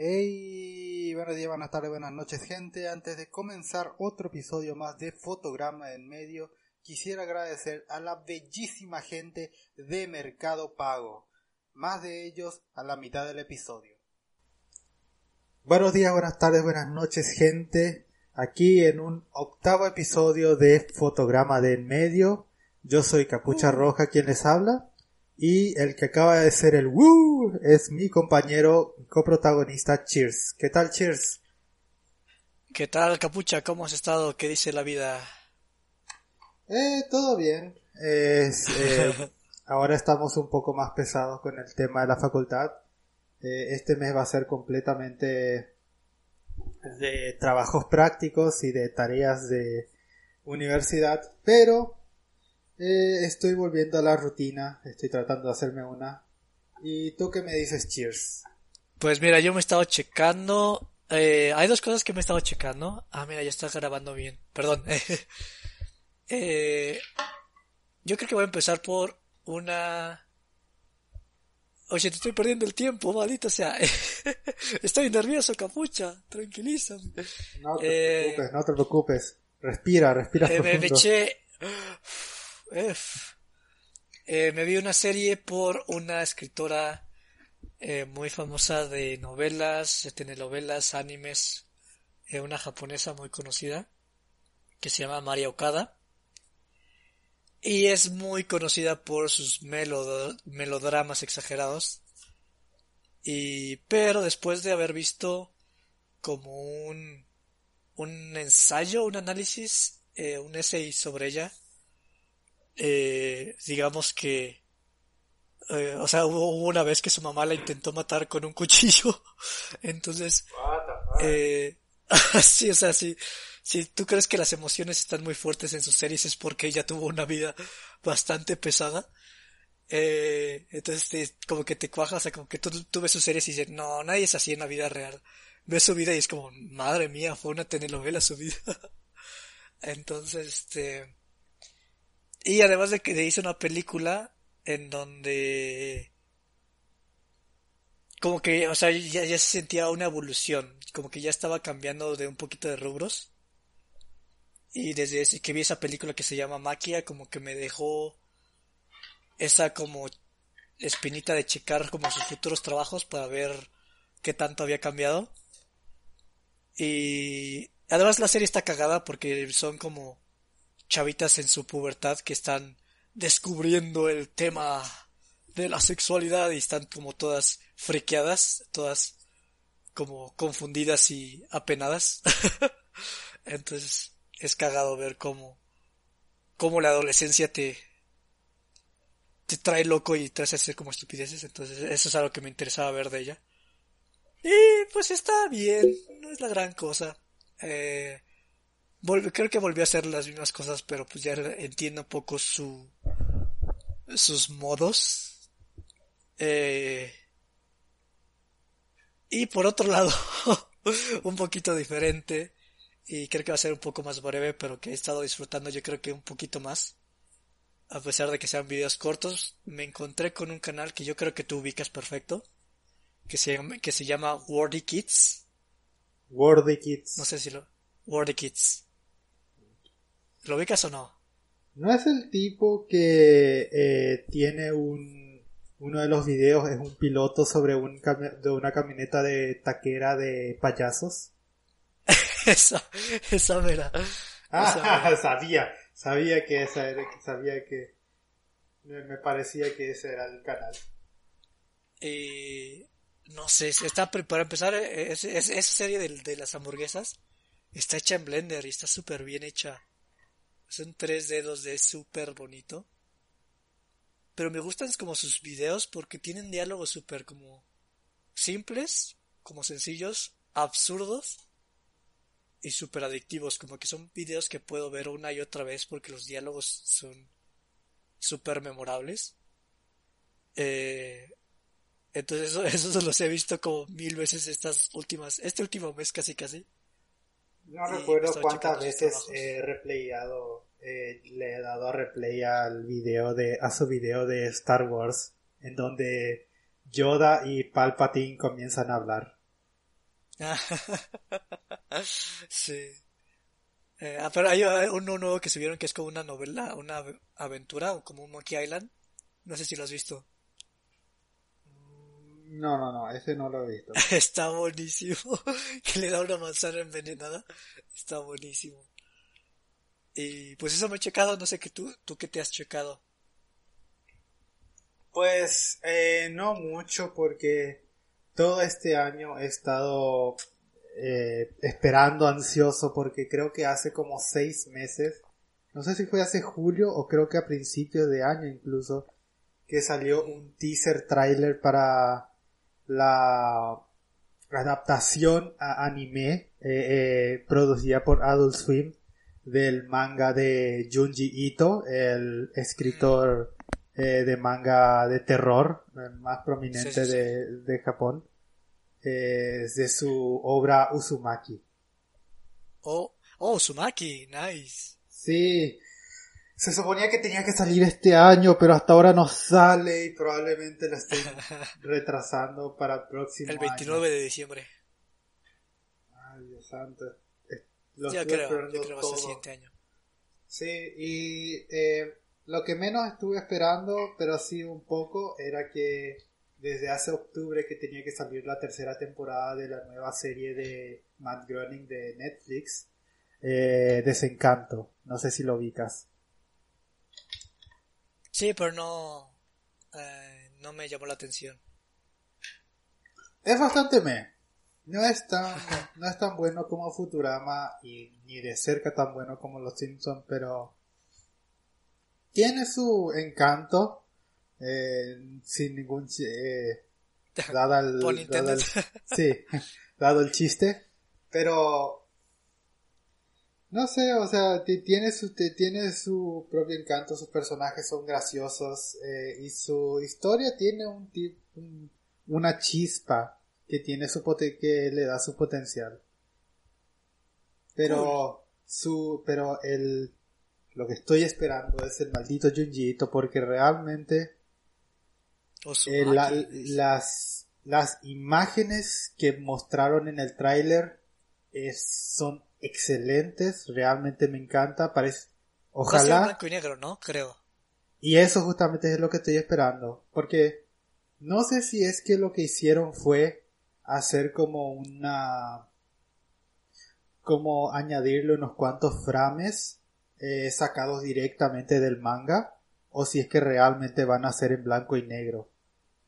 Hey, buenos días, buenas tardes, buenas noches, gente. Antes de comenzar otro episodio más de Fotograma en Medio, quisiera agradecer a la bellísima gente de Mercado Pago. Más de ellos a la mitad del episodio. Buenos días, buenas tardes, buenas noches, gente. Aquí en un octavo episodio de Fotograma de en Medio. Yo soy Capucha Roja quien les habla. Y el que acaba de ser el Woo es mi compañero coprotagonista Cheers. ¿Qué tal Cheers? ¿Qué tal Capucha? ¿Cómo has estado? ¿Qué dice la vida? Eh, todo bien. Es, eh, ahora estamos un poco más pesados con el tema de la facultad. Eh, este mes va a ser completamente de trabajos prácticos y de tareas de universidad, pero eh, estoy volviendo a la rutina, estoy tratando de hacerme una. ¿Y tú qué me dices, Cheers? Pues mira, yo me he estado checando. Eh, hay dos cosas que me he estado checando. Ah, mira, ya está grabando bien. Perdón. eh, yo creo que voy a empezar por una. Oye, te estoy perdiendo el tiempo, maldita sea. estoy nervioso, capucha. Tranquilízame. No te preocupes, no te preocupes. Respira, respira Eh, me, me profundo. eché. Uf. Eh, me vi una serie por una escritora eh, muy famosa de novelas, de telenovelas, animes, eh, una japonesa muy conocida que se llama Maria Okada. Y es muy conocida por sus melodramas exagerados. Y, pero después de haber visto como un, un ensayo, un análisis, eh, un essay sobre ella, eh, digamos que, eh, o sea, hubo, hubo una vez que su mamá la intentó matar con un cuchillo, entonces, eh, sí, o sea, sí, si tú crees que las emociones están muy fuertes en sus series es porque ella tuvo una vida bastante pesada. Eh, entonces te- como que te cuaja, o sea, como que tú, tú ves sus series y dices, no, nadie es así en la vida real. Ves su vida y es como, madre mía, fue una telenovela su vida. Entonces, este, y además de que le hizo una película en donde como que, o sea, ya, ya se sentía una evolución, como que ya estaba cambiando de un poquito de rubros. Y desde ese- que vi esa película que se llama Maquia, como que me dejó esa como espinita de checar como sus futuros trabajos para ver qué tanto había cambiado. Y además la serie está cagada porque son como chavitas en su pubertad que están descubriendo el tema de la sexualidad y están como todas friqueadas, todas como confundidas y apenadas. Entonces es cagado ver cómo, cómo la adolescencia te, te trae loco y te hace hacer como estupideces. Entonces eso es algo que me interesaba ver de ella. Y pues está bien, no es la gran cosa. Eh, volve- creo que volvió a hacer las mismas cosas, pero pues ya entiendo un poco su, sus modos. Eh, y por otro lado, un poquito diferente, y creo que va a ser un poco más breve, pero que he estado disfrutando yo creo que un poquito más. A pesar de que sean videos cortos, me encontré con un canal que yo creo que tú ubicas perfecto, que se llama, que se llama Wordy Kids. Wordy Kids. No sé si lo... Wordy Kids. ¿Lo ubicas o no? ¿No es el tipo que eh, tiene un... Uno de los videos es un piloto sobre un de una camioneta de taquera de payasos? esa, esa mera. Esa sabía, sabía que esa era, sabía que me parecía que ese era el canal. Eh, no sé, está para empezar, eh, es- es- esa serie de, de las hamburguesas está hecha en Blender y está súper bien hecha. Es un 3D, 2D súper bonito. Pero me gustan como sus videos porque tienen diálogos súper como simples, como sencillos, absurdos y súper adictivos, como que son videos que puedo ver una y otra vez porque los diálogos son súper memorables. Eh, entonces eso los he visto como mil veces estas últimas, este último mes casi casi. No recuerdo cuántas veces he replayado, eh, le he dado a replay al video de, a su video de Star Wars, en donde Yoda y Palpatine comienzan a hablar. sí. Eh, ah, pero hay uno nuevo que subieron que es como una novela, una aventura, como un Monkey Island. No sé si lo has visto. No, no, no, ese no lo he visto. Está buenísimo. que le da una manzana envenenada. Está buenísimo. Y pues eso me he checado, no sé qué tú, tú qué te has checado. Pues eh, no mucho porque todo este año he estado eh, esperando ansioso porque creo que hace como seis meses, no sé si fue hace julio o creo que a principios de año incluso, que salió un teaser trailer para la adaptación a anime eh, eh, producida por Adult Swim del manga de Junji Ito, el escritor eh, de manga de terror, más prominente De, de, Japón, de su obra Uzumaki. Oh, oh, Uzumaki, nice. Sí, se suponía que tenía que salir este año, pero hasta ahora no sale y probablemente lo estén retrasando para el próximo El 29 de diciembre. Ay, Dios santo. Lo ya creo, yo el siguiente año. Sí, y eh, lo que menos estuve esperando, pero sí un poco, era que desde hace octubre que tenía que salir la tercera temporada de la nueva serie de Matt Groening de Netflix, eh, Desencanto. No sé si lo ubicas. Sí, pero no, eh, no me llamó la atención. Es bastante me. No es tan, no es tan bueno como Futurama y ni de cerca tan bueno como Los Simpsons, pero tiene su encanto eh, sin ningún eh, dado el, sí, dado el chiste, pero no sé, o sea, tiene su, tiene su propio encanto, sus personajes son graciosos eh, y su historia tiene un, una chispa que tiene su que le da su potencial. Pero su pero el lo que estoy esperando es el maldito Junjiito porque realmente eh, las las imágenes que mostraron en el tráiler son excelentes, realmente me encanta, parece, ojalá. blanco y negro, ¿no? Creo. Y eso justamente es lo que estoy esperando, porque no sé si es que lo que hicieron fue hacer como una, como añadirle unos cuantos frames eh, sacados directamente del manga, o si es que realmente van a ser en blanco y negro.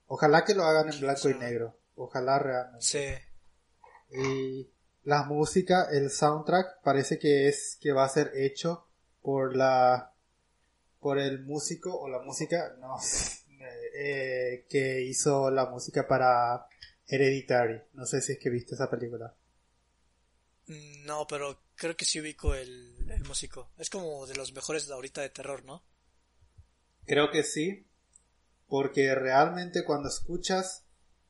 Ojalá que lo hagan en blanco y negro. Ojalá realmente. Sí. Y la música, el soundtrack parece que es que va a ser hecho por la por el músico o la música no eh, que hizo la música para Hereditary. No sé si es que viste esa película. Mm, no, pero creo que sí ubico el, el músico. Es como de los mejores de ahorita de terror, ¿no? Creo que sí. Porque realmente cuando escuchas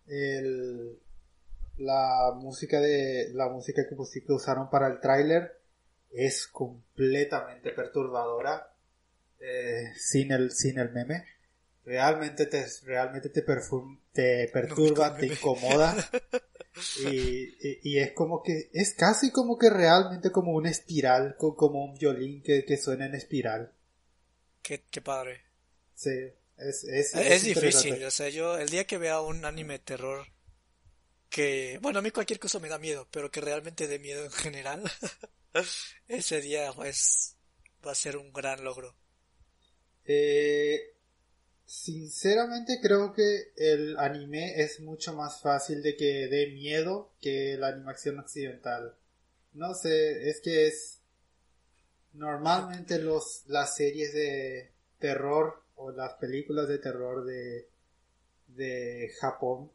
el, la música de la música que, que usaron para el tráiler es completamente perturbadora eh, sin el sin el meme. Realmente te realmente te, te perturba te incomoda. Y, y, es como que es casi como que realmente como una espiral como un violín que, que suena en espiral. Qué, qué padre. Sí es, es, es difícil o sea yo el día que vea un anime de terror que, bueno, a mí cualquier cosa me da miedo, pero que realmente dé miedo en general, ese día pues va a ser un gran logro. Eh, sinceramente creo que el anime es mucho más fácil de que dé miedo que la animación occidental. No sé, es que es normalmente los las series de terror o las películas de terror de de Japón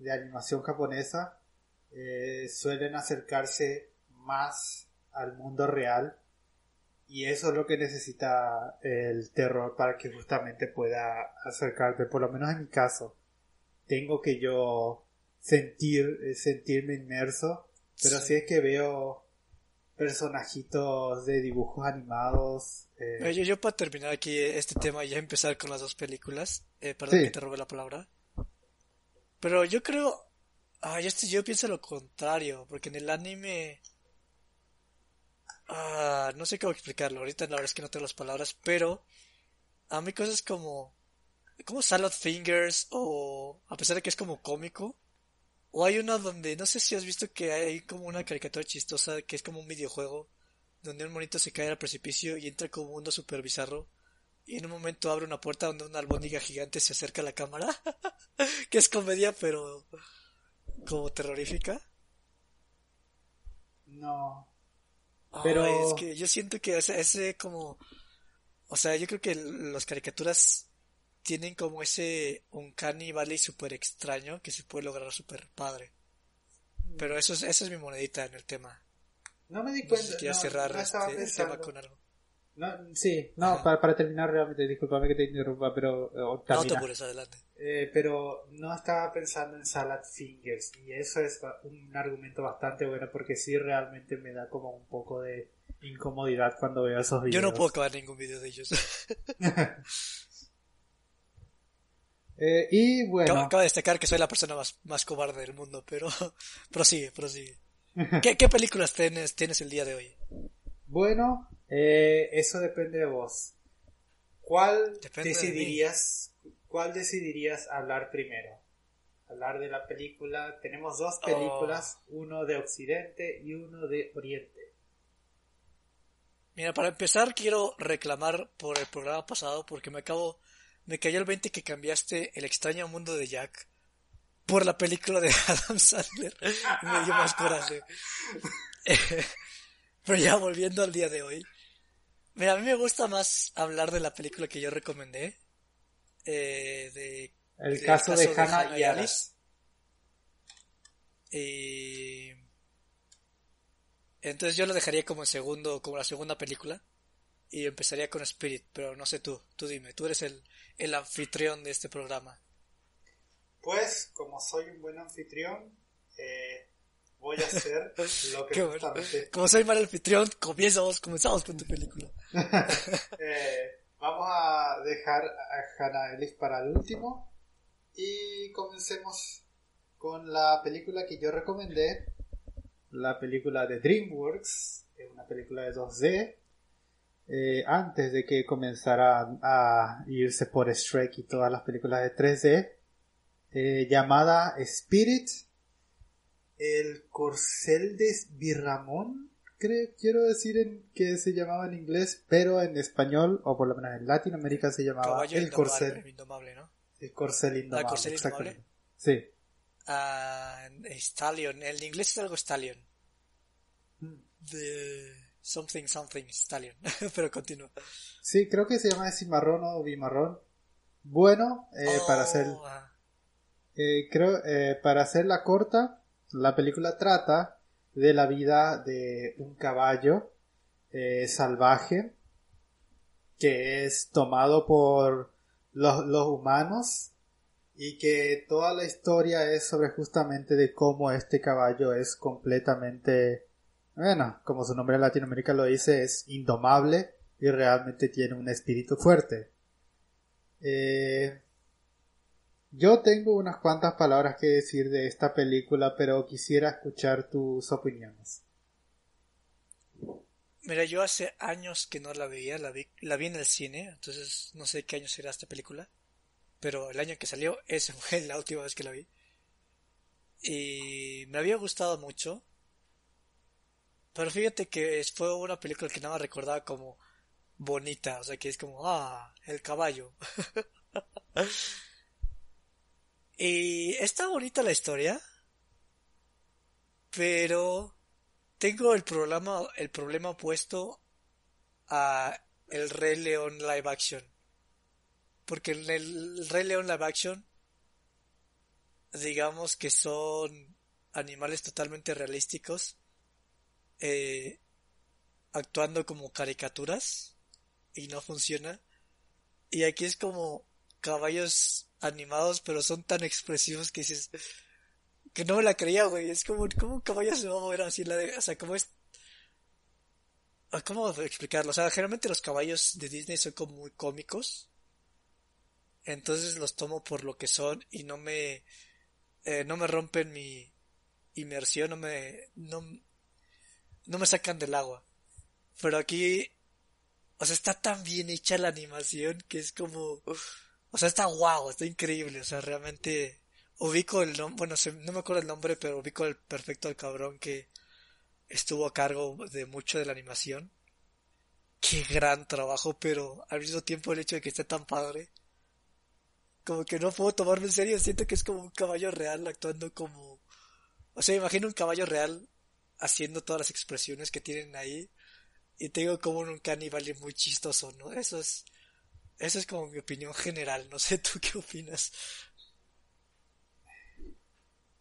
de animación japonesa eh, suelen acercarse más al mundo real y eso es lo que necesita el terror para que justamente pueda acercarte, por lo menos en mi caso. Tengo que yo sentir, eh, sentirme inmerso, pero si es que veo personajitos de dibujos animados. Eh... Yo, yo para terminar aquí este tema y ya empezar con las dos películas, eh, perdón que te robe la palabra. Pero yo creo, ah, yo, yo pienso lo contrario, porque en el anime Ah, no sé cómo explicarlo. Ahorita la verdad es que no tengo las palabras, pero a mí cosas como como Salad Fingers o a pesar de que es como cómico o hay uno donde no sé si has visto que hay como una caricatura chistosa que es como un videojuego donde un monito se cae al precipicio y entra como un mundo super bizarro y en un momento abre una puerta donde una albóndiga gigante se acerca a la cámara que es comedia pero como terrorífica no pero es que yo siento que ese, ese como, o sea, yo creo que las caricaturas tienen como ese un valley super extraño que se puede lograr super padre. Pero eso es, esa es mi monedita en el tema. No me di cuenta. No, cerrar este tema con algo. No, sí, no, para, para, terminar realmente, discúlpame que te interrumpa, pero... no te apures, adelante. Eh, pero no estaba pensando en Salad Fingers y eso es un argumento bastante bueno porque sí realmente me da como un poco de incomodidad cuando veo esos videos. Yo no puedo acabar ningún video de ellos. eh, y bueno... Acabo, de destacar que soy la persona más, más cobarde del mundo, pero prosigue, prosigue. ¿Qué, ¿Qué películas tienes, tienes el día de hoy? Bueno, eh, eso depende de vos. ¿Cuál decidirías, cuál decidirías hablar primero? Hablar de la película. Tenemos dos oh. películas, uno de Occidente y uno de Oriente. Mira, para empezar quiero reclamar por el programa pasado porque me acabo, me cayó el 20 que cambiaste El extraño mundo de Jack por la película de Adam Sandler. me dio más coraje. Pero ya volviendo al día de hoy. Mira, a mí me gusta más hablar de la película que yo recomendé. Eh, de, el, caso, de, Hannah y Alice. Y... Entonces yo lo dejaría como segundo, como la segunda película. Y empezaría con Spirit, pero no sé tú, tú dime, tú eres el, el anfitrión de este programa. Pues, como soy un buen anfitrión, eh, voy a hacer lo que justamente... Como soy mal anfitrión, comenzamos, comenzamos con tu película. eh, vamos a dejar a Hannah Ellis para el último y comencemos con la película que yo recomendé, la película de DreamWorks, una película de 2D. Eh, antes de que comenzara a irse por Shrek y todas las películas de 3D, eh, llamada Spirit el corcel de Birramón, creo, quiero decir en, que se llamaba en inglés, pero en español, o por lo menos en Latinoamérica se llamaba el corcel. Indomable, ¿no? El corcel indomable. ¿La corcel indomable? Sí. Uh, stallion, el inglés es algo stallion. The something something stallion, pero continúa. Sí, creo que se llama cimarrón o bimarrón. Bueno, eh, para hacer, oh, eh, creo, eh, para hacer la corta, la película trata de la vida de un caballo eh, salvaje que es tomado por los, los, humanos y que toda la historia es sobre justamente de cómo este caballo es completamente, bueno, como su nombre en Latinoamérica lo dice, es indomable y realmente tiene un espíritu fuerte. Eh, yo tengo unas cuantas palabras que decir de esta película, pero quisiera escuchar tus opiniones. Mira, yo hace años que no la veía, la vi, la vi en el cine, entonces no sé qué año será esta película, pero el año que salió, esa fue la última vez que la vi. Y me había gustado mucho, pero fíjate que fue una película que nada más recordaba como bonita, o sea que es como, ah, el caballo. Y está bonita la historia, pero tengo el problema, el problema opuesto a el Rey León live action. Porque en el Rey León live action digamos que son animales totalmente realísticos, eh, actuando como caricaturas y no funciona. Y aquí es como caballos animados, pero son tan expresivos que dices que no me la creía, güey. Es como, ¿cómo un caballo se va a mover así? La de, o sea, ¿cómo es? ¿Cómo explicarlo? O sea, generalmente los caballos de Disney son como muy cómicos. Entonces los tomo por lo que son y no me, eh, no me rompen mi inmersión, no me, no, no me sacan del agua. Pero aquí, o sea, está tan bien hecha la animación que es como, o sea, está guau, está increíble, o sea, realmente ubico el nombre, bueno, no me acuerdo el nombre, pero ubico el perfecto al cabrón que estuvo a cargo de mucho de la animación. Qué gran trabajo, pero al mismo tiempo el hecho de que esté tan padre, como que no puedo tomarme en serio, siento que es como un caballo real actuando como, o sea, imagino un caballo real haciendo todas las expresiones que tienen ahí y tengo como un caníbal muy chistoso, ¿no? Eso es, eso es como mi opinión general, no sé tú qué opinas.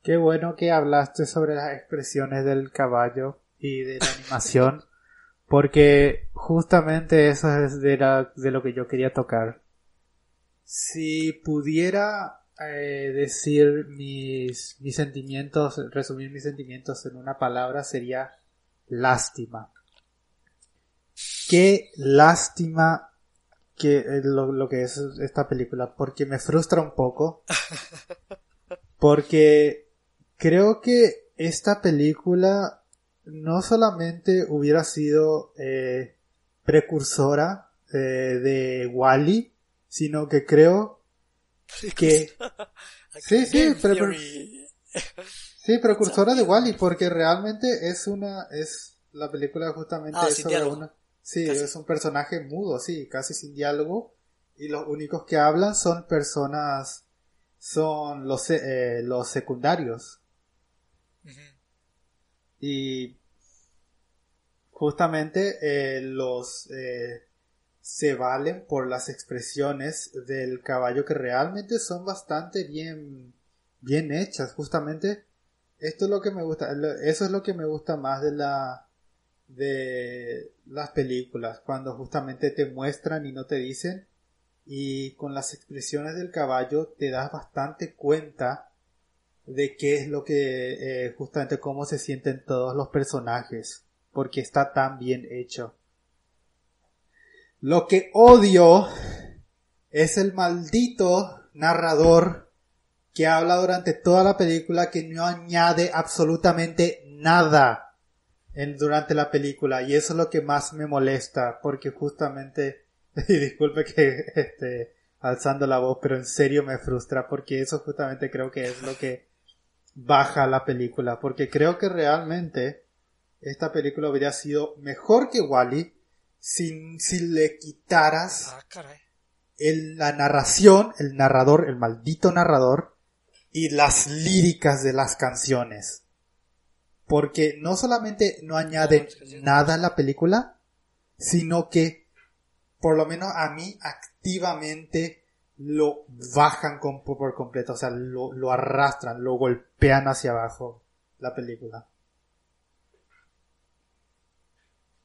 Qué bueno que hablaste sobre las expresiones del caballo y de la animación, porque justamente eso es de, de lo que yo quería tocar. Si pudiera eh, decir mis, mis sentimientos, resumir mis sentimientos en una palabra, sería lástima. Qué lástima que eh, lo, lo que es esta película, porque me frustra un poco. Porque creo que esta película no solamente hubiera sido eh, precursora eh, de Wally, sino que creo que sí, sí, sí, precursora de Wally, porque realmente es una es la película justamente ah, sobre una sí es un personaje mudo, sí, casi sin diálogo. Y los únicos que hablan son personas son los eh, los secundarios. Y justamente eh, los eh, se valen por las expresiones del caballo que realmente son bastante bien bien hechas. Justamente esto es lo que me gusta eso es lo que me gusta más de la de las películas cuando justamente te muestran y no te dicen y con las expresiones del caballo te das bastante cuenta de qué es lo que eh, justamente cómo se sienten todos los personajes porque está tan bien hecho. Lo que odio es el maldito narrador que habla durante toda la película que no añade absolutamente nada en, durante la película y eso es lo que más me molesta porque justamente y disculpe que este alzando la voz pero en serio me frustra porque eso justamente creo que es lo que baja la película porque creo que realmente esta película hubiera sido mejor que Wally si, si le quitaras Ah, el, la narración, el narrador, el maldito narrador y las líricas de las canciones. Porque no solamente no añade las canciones. nada a la película, sino que por lo menos a mí activamente lo bajan con- por completo, o sea, lo, lo arrastran, lo golpean hacia abajo la película.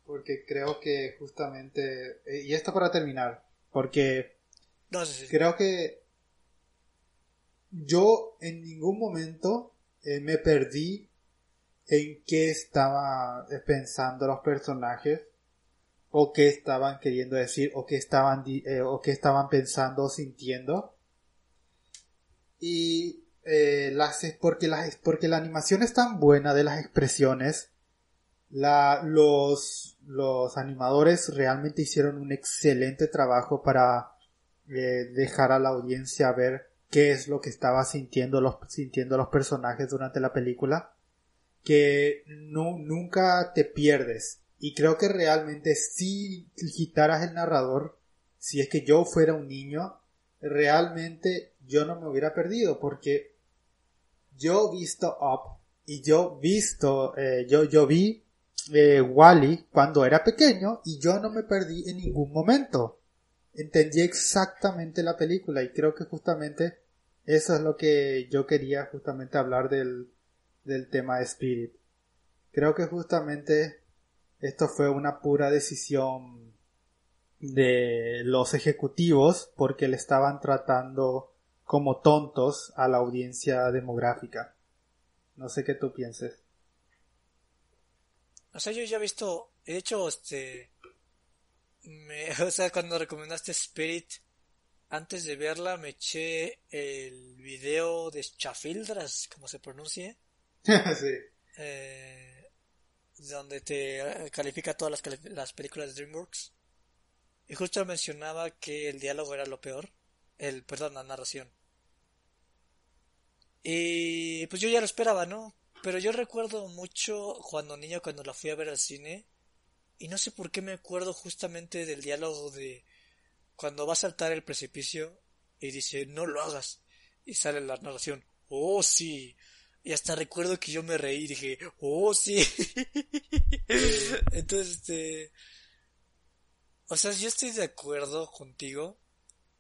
Porque creo que justamente, eh, y esto para terminar, porque No creo que yo en ningún momento eh, me perdí en qué estaban pensando los personajes o qué estaban queriendo decir o qué estaban eh, o qué estaban pensando o sintiendo. Y eh, las porque las porque la animación es tan buena de las expresiones la, los, los animadores realmente hicieron un excelente trabajo para eh, dejar a la audiencia ver qué es lo que estaba sintiendo los, sintiendo los personajes durante la película que nunca te pierdes. Y creo que realmente si quitaras el narrador si es que yo fuera un niño realmente yo no me hubiera perdido porque yo visto Up y yo visto eh, yo yo vi eh, Wally cuando era pequeño y yo no me perdí en ningún momento. Entendí exactamente la película y creo que justamente eso es lo que yo quería justamente hablar del, del tema de Spirit. Creo que justamente esto fue una pura decisión de los ejecutivos porque le estaban tratando como tontos a la audiencia demográfica. No sé qué tú pienses. O sea, yo ya he visto, he hecho, este, me, o sea, cuando recomendaste Spirit, antes de verla me eché el video de Chafildras, como se pronuncie. sí. Eh, donde te califica todas las, las películas de DreamWorks. Y justo mencionaba que el diálogo era lo peor. El, perdón, la narración. Y pues yo ya lo esperaba, ¿no? Pero yo recuerdo mucho cuando niño, cuando la fui a ver al cine. Y no sé por qué me acuerdo justamente del diálogo de cuando va a saltar el precipicio y dice, no lo hagas. Y sale la narración, oh sí. Y hasta recuerdo que yo me reí y dije, oh sí. Entonces, este... O sea, yo estoy de acuerdo contigo,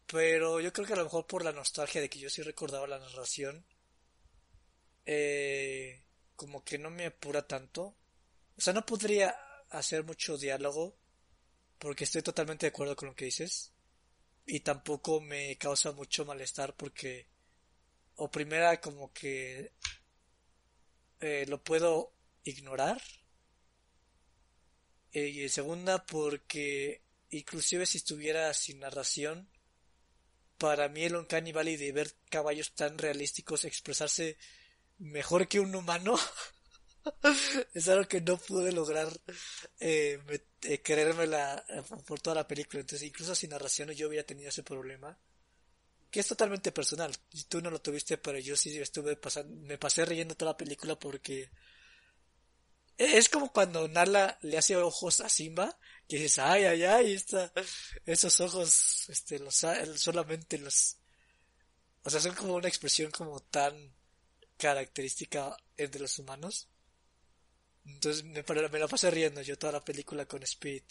pero yo creo que a lo mejor por la nostalgia de que yo sí recordaba la narración, eh, como que no me apura tanto. O sea, no podría hacer mucho diálogo, porque estoy totalmente de acuerdo con lo que dices, y tampoco me causa mucho malestar porque, o primera, como que eh, lo puedo ignorar, y segunda, porque inclusive si estuviera sin narración, para mí el Uncanny Valley de ver caballos tan realísticos expresarse mejor que un humano es algo que no pude lograr eh, eh creérmela eh, por toda la película. Entonces, incluso sin narración yo hubiera tenido ese problema. Que es totalmente personal. Tú no lo tuviste, pero yo sí estuve pasando, me pasé riendo toda la película porque es como cuando Nala le hace ojos a Simba, que dices, ay, ay, ay, está, esos ojos, este, los, solamente los, o sea, son como una expresión como tan característica entre los humanos. Entonces me, me la pasé riendo yo toda la película con Speed.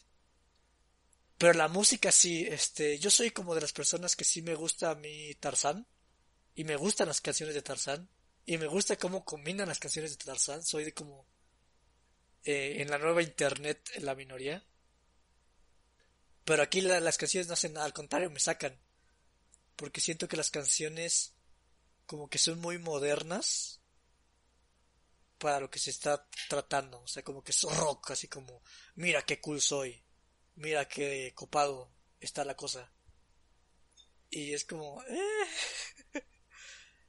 Pero la música sí, este, yo soy como de las personas que sí me gusta a mí Tarzán. Y me gustan las canciones de Tarzán. Y me gusta cómo combinan las canciones de Tarzán. Soy de como eh, en la nueva internet la minoría. Pero aquí las canciones no hacen al contrario, me sacan. Porque siento que las canciones como que son muy modernas para lo que se está tratando. O sea, como que es rock, así como, mira qué cool soy, mira qué copado está la cosa. Y es como, eh.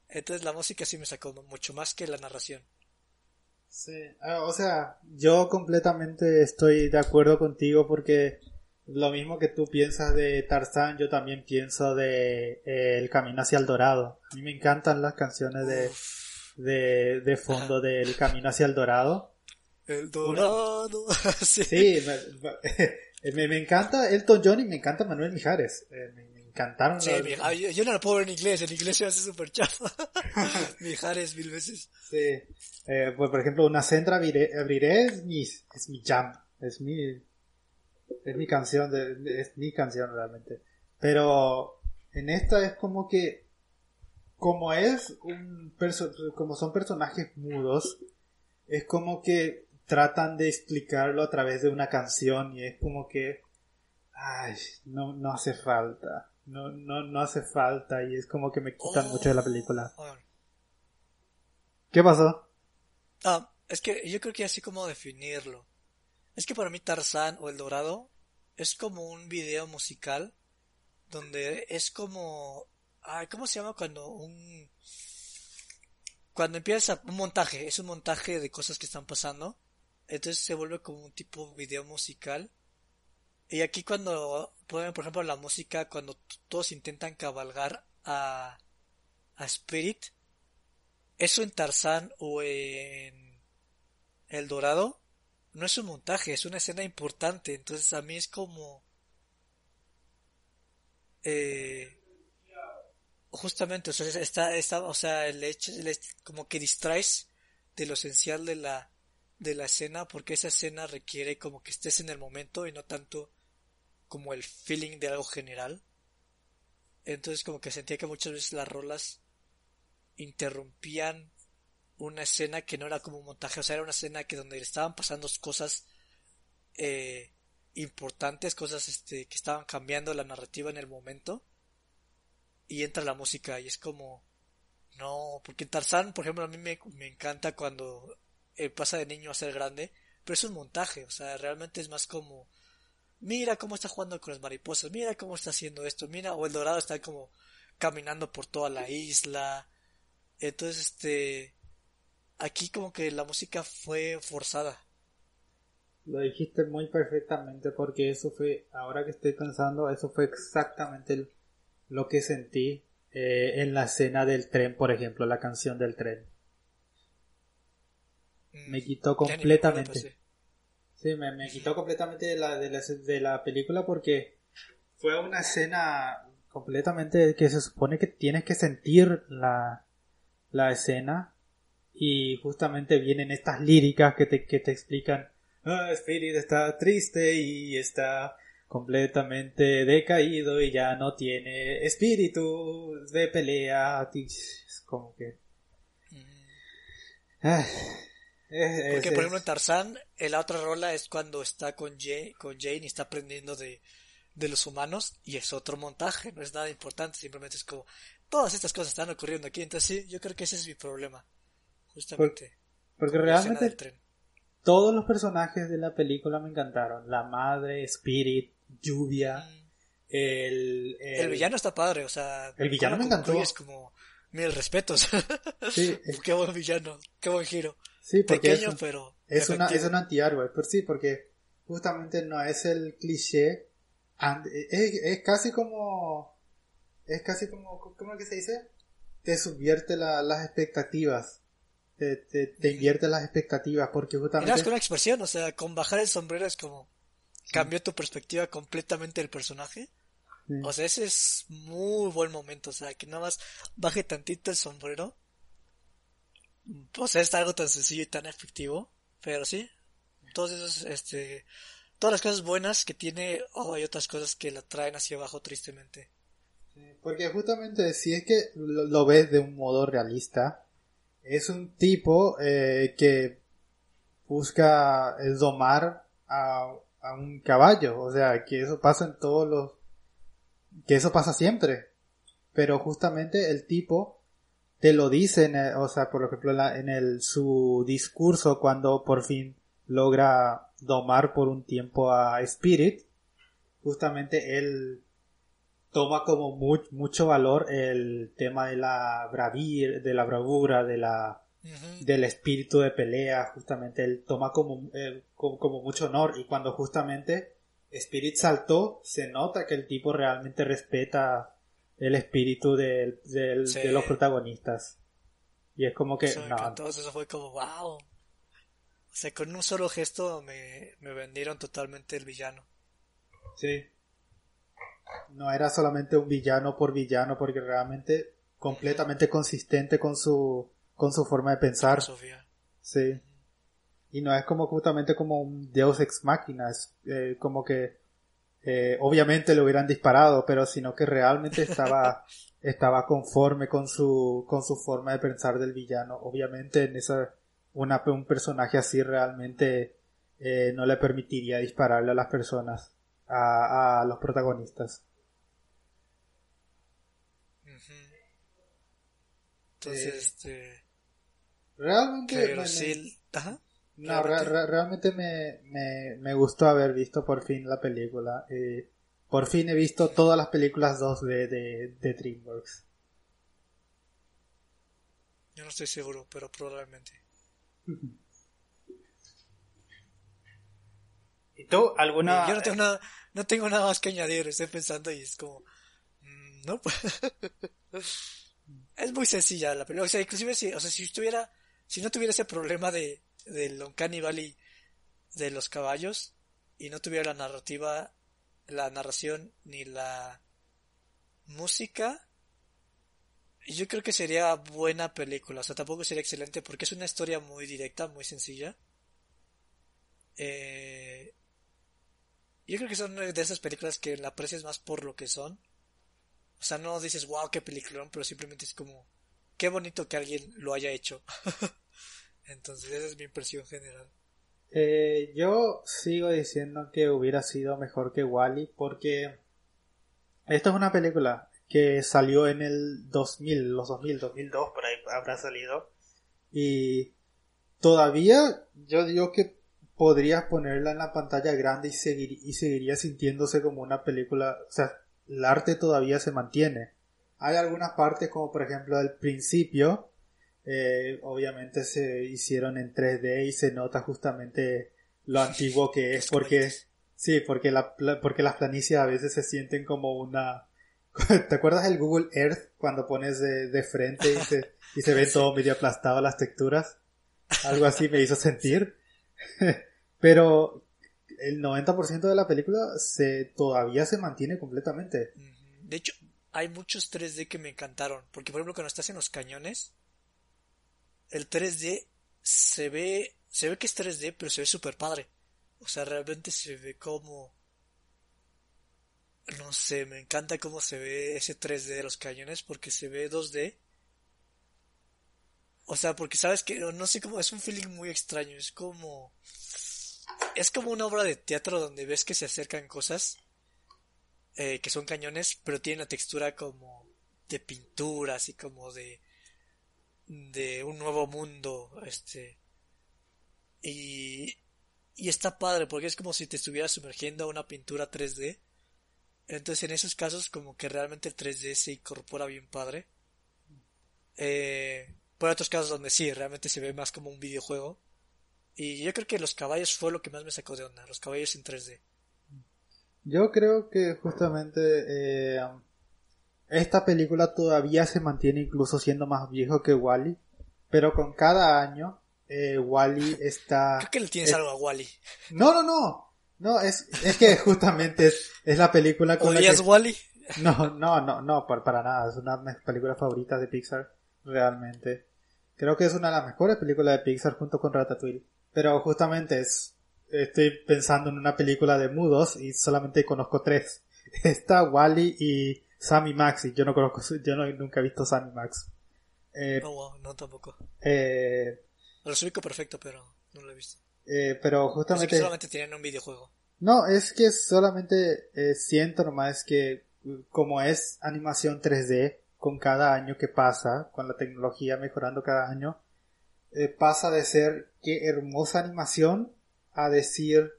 Entonces la música sí me sacó mucho más que la narración. Sí, ah, o sea, yo completamente estoy de acuerdo contigo porque lo mismo que tú piensas de Tarzán, yo también pienso de eh, El Camino hacia el Dorado. A mí me encantan las canciones de, de, de fondo del Camino hacia el Dorado. El Dorado. sí, me, me, encanta Elton John y me encanta Manuel Mijares. Eh, cantaron. Sí, yo, no lo puedo ver en inglés, en inglés se hace súper chafa. Mijares mil veces. Sí. Eh, pues por ejemplo, una centra abriré, es mi, es mi jam, es mi, es mi canción, de, es mi canción realmente. Pero en esta es como que, como es un como son personajes mudos, es como que tratan de explicarlo a través de una canción y es como que, ay, no, no hace falta. No, no, no hace falta y es como que me quitan mucho de la película. Oh, ¿Qué pasó? Ah, es que yo creo que así como definirlo. Es que para mí Tarzán o El Dorado es como un video musical donde es como... Ay, ¿cómo se llama cuando un... Cuando empieza un montaje, es un montaje de cosas que están pasando. Entonces se vuelve como un tipo video musical y aquí cuando ponen, por ejemplo, la música, cuando todos intentan cabalgar a, a Spirit, eso en Tarzán o en El Dorado, no es un montaje, es una escena importante. Entonces a mí es como... Eh, justamente, o sea, está, está, o sea, el hecho, como que distraes de lo esencial de la, de la escena porque esa escena requiere como que estés en el momento y no tanto como el feeling de algo general. Entonces como que sentía que muchas veces las rolas interrumpían una escena que no era como un montaje, o sea, era una escena que donde estaban pasando cosas eh, importantes, cosas este, que estaban cambiando la narrativa en el momento, y entra la música y es como, no, porque Tarzán, por ejemplo, a mí me, me encanta cuando eh, pasa de niño a ser grande, pero es un montaje, o sea, realmente es más como, mira cómo está jugando con las mariposas, mira cómo está haciendo esto, mira, o el dorado está como caminando por toda la isla, entonces este, aquí como que la música fue forzada. Lo dijiste muy perfectamente porque eso fue, ahora que estoy pensando, eso fue exactamente lo que sentí eh, en la escena del tren, por ejemplo, la canción del tren. Mm, me quitó completamente. Sí, me, me, quitó completamente de la, de, la, de la película porque fue una escena completamente que se supone que tienes que sentir la, la escena y justamente vienen estas líricas que te, que te explican, ah, Spirit está triste y está completamente decaído y ya no tiene espíritu de pelea. Es como que... Mm. Porque, por ejemplo, en Tarzán, la otra rola es cuando está con Jane, con Jane y está aprendiendo de, de los humanos y es otro montaje, no es nada importante, simplemente es como todas estas cosas están ocurriendo aquí, entonces sí, yo creo que ese es mi problema, justamente. Porque, realmente todos los personajes de la película me encantaron, la madre, Spirit, lluvia. El, el, villano está padre, o sea. El villano me encantó. Es como mil respetos. Sí. qué buen villano, qué buen giro. Sí, porque Pequeño, es pero. Es, una, es un antihéroe, pero sí, porque justamente no es el cliché. Es, es casi como. Es casi como. ¿Cómo es que se dice? Te subvierte la, las expectativas. Te, te, te, invierte las expectativas porque justamente. Y con una expresión, o sea, con bajar el sombrero es como cambió tu perspectiva completamente del personaje. O sea, ese es muy buen momento, o sea, que nada más baje tantito el sombrero. O sea, es algo tan sencillo y tan efectivo, pero sí, todos esos, este, todas las cosas buenas que tiene, oh, hay otras cosas que la traen hacia abajo tristemente. porque justamente si es que lo, ves de un modo realista, es un tipo eh, que busca domar a a un caballo, o sea, que eso pasa en todos los, que eso pasa siempre, pero justamente el tipo te lo dice, o sea, por ejemplo, en, el, su discurso cuando por fin logra domar por un tiempo a Spirit, justamente él toma como mucho valor el tema de la bravir, de la bravura, de la del espíritu de pelea, justamente él toma como, eh, como, mucho honor y cuando justamente Spirit saltó, se nota que el tipo realmente respeta el espíritu de, los protagonistas. Y es como que... Entonces eso fue como, wow. O sea, con un solo gesto me, me vendieron totalmente el villano. Sí. No era solamente un villano por villano, porque realmente completamente consistente con su con su forma de pensar. Sí. Y no es como justamente como un Deus ex máquina, es eh, como que eh, obviamente le hubieran disparado, pero sino que realmente estaba estaba conforme con su con su forma de pensar del villano. Obviamente en esa una, un personaje así realmente eh, no le permitiría dispararle a las personas, a, a los protagonistas. Entonces, este, Realmente. No, realmente me, me, gustó haber visto por fin la película. Eh, por fin he visto todas las películas 2 de, de, de DreamWorks. Yo no estoy seguro, pero probablemente. ¿Y tú? ¿Alguna...? Yo no tengo nada, no tengo nada más que añadir, estoy pensando y es como... Mm, no, es muy sencilla la película. O sea, inclusive si, o sea, si estuviera si no tuviera ese problema de del Uncanny Valley de los caballos y no tuviera la narrativa, la narración ni la música, yo creo que sería buena película. O sea, tampoco sería excelente porque es una historia muy directa, muy sencilla. Eh, yo creo que son de esas películas que la aprecias más por lo que son. O sea, no dices, wow, qué peliculón, pero simplemente es como, qué bonito que alguien lo haya hecho. Entonces, esa es mi impresión general. Eh, yo sigo diciendo que hubiera sido mejor que Wally porque esta es una película que salió en el 2000, los 2000, 2002, por ahí habrá salido. Y todavía yo digo que podrías ponerla en la pantalla grande y, seguir, y seguiría sintiéndose como una película, o sea, el arte todavía se mantiene. Hay algunas partes como por ejemplo el principio, eh, obviamente se hicieron en 3D y se nota justamente lo antiguo que es porque sí, porque la, porque las planicies a veces se sienten como una ¿Te acuerdas del Google Earth cuando pones de, frente y se, y se ve todo medio aplastado las texturas? Algo así me hizo sentir. Pero el 90% de la película se todavía se mantiene completamente. De hecho, hay muchos 3D que me encantaron. Porque, por ejemplo, cuando estás en los cañones, el 3D se ve, se ve que es 3D, pero se ve súper padre. O sea, realmente se ve como... No sé, me encanta cómo se ve ese 3D de los cañones porque se ve 2D. O sea, porque sabes que no sé cómo es un feeling muy extraño, es como es como una obra de teatro donde ves que se acercan cosas eh, que son cañones, pero tienen la textura como de pintura, así como de de un nuevo mundo, este y y está padre porque es como si te estuvieras sumergiendo a una pintura 3D. Entonces en esos casos como que realmente el 3D se incorpora bien padre. Eh, por otros casos donde sí, realmente se ve más como un videojuego. Y yo creo que los caballos fue lo que más me sacó de onda, los caballos en 3D. Yo creo que justamente eh, esta película todavía se mantiene incluso siendo más viejo que Wally, pero con cada año eh, Wally está... Creo que le tienes algo a Wally. No, no, no. No, es, es que justamente es, es la película con la Wally? No, no, no, no, para, para nada. Es una de mis películas favoritas de Pixar, realmente. Creo que es una de las mejores películas de Pixar junto con Ratatouille. Pero justamente es, estoy pensando en una película de mudos y solamente conozco tres. Está Wally y Sammy Max y yo no conozco, yo no, nunca he visto Sammy Max. Eh, no, no tampoco. Eh, lo ubico perfecto, pero no lo he visto. Eh, pero justamente... que solamente tienen un videojuego. No, es que solamente eh, siento nomás que como es animación 3D, con cada año que pasa, con la tecnología mejorando cada año, eh, pasa de ser qué hermosa animación a decir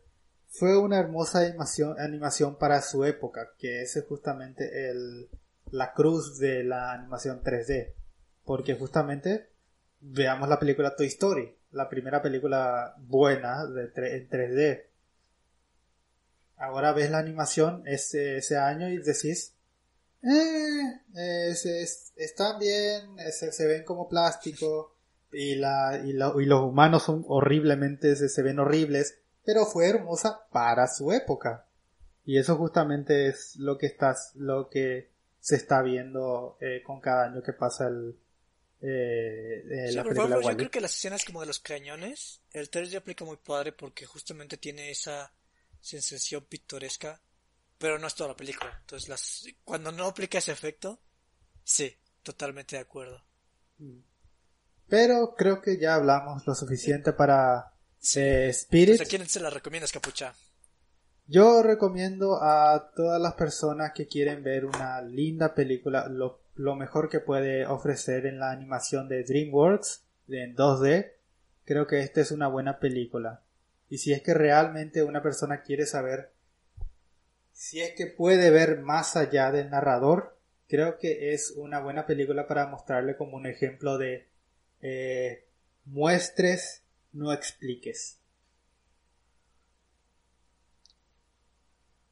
fue una hermosa animación, animación para su época, que es justamente el, la cruz de la animación 3D. Porque justamente veamos la película Toy Story, la primera película buena de en 3D. Ahora ves la animación ese, ese año y decís, eh, están bien, se, se ven como plástico, y, la, y, y los humanos son horriblemente, se, ven horribles, pero fue hermosa para su época. Y eso justamente es lo que estás, lo que se está viendo eh, con cada año que pasa el, eh, eh la película Yo creo que las escenas como de los cañones, el 3D aplica muy padre porque justamente tiene esa sensación pictoresca, pero no es toda la película. Entonces, las, cuando no aplica ese efecto, sí, totalmente de acuerdo. Mm. Pero creo que ya hablamos lo suficiente para Spirit. ¿A quién se la recomiendas, Capucha? Yo recomiendo a todas las personas que quieren ver una linda película, lo, lo mejor que puede ofrecer en la animación de DreamWorks en 2D. Creo que esta es una buena película. Y si es que realmente una persona quiere saber si es que puede ver más allá del narrador, creo que es una buena película para mostrarle como un ejemplo de eh, muestres, no expliques.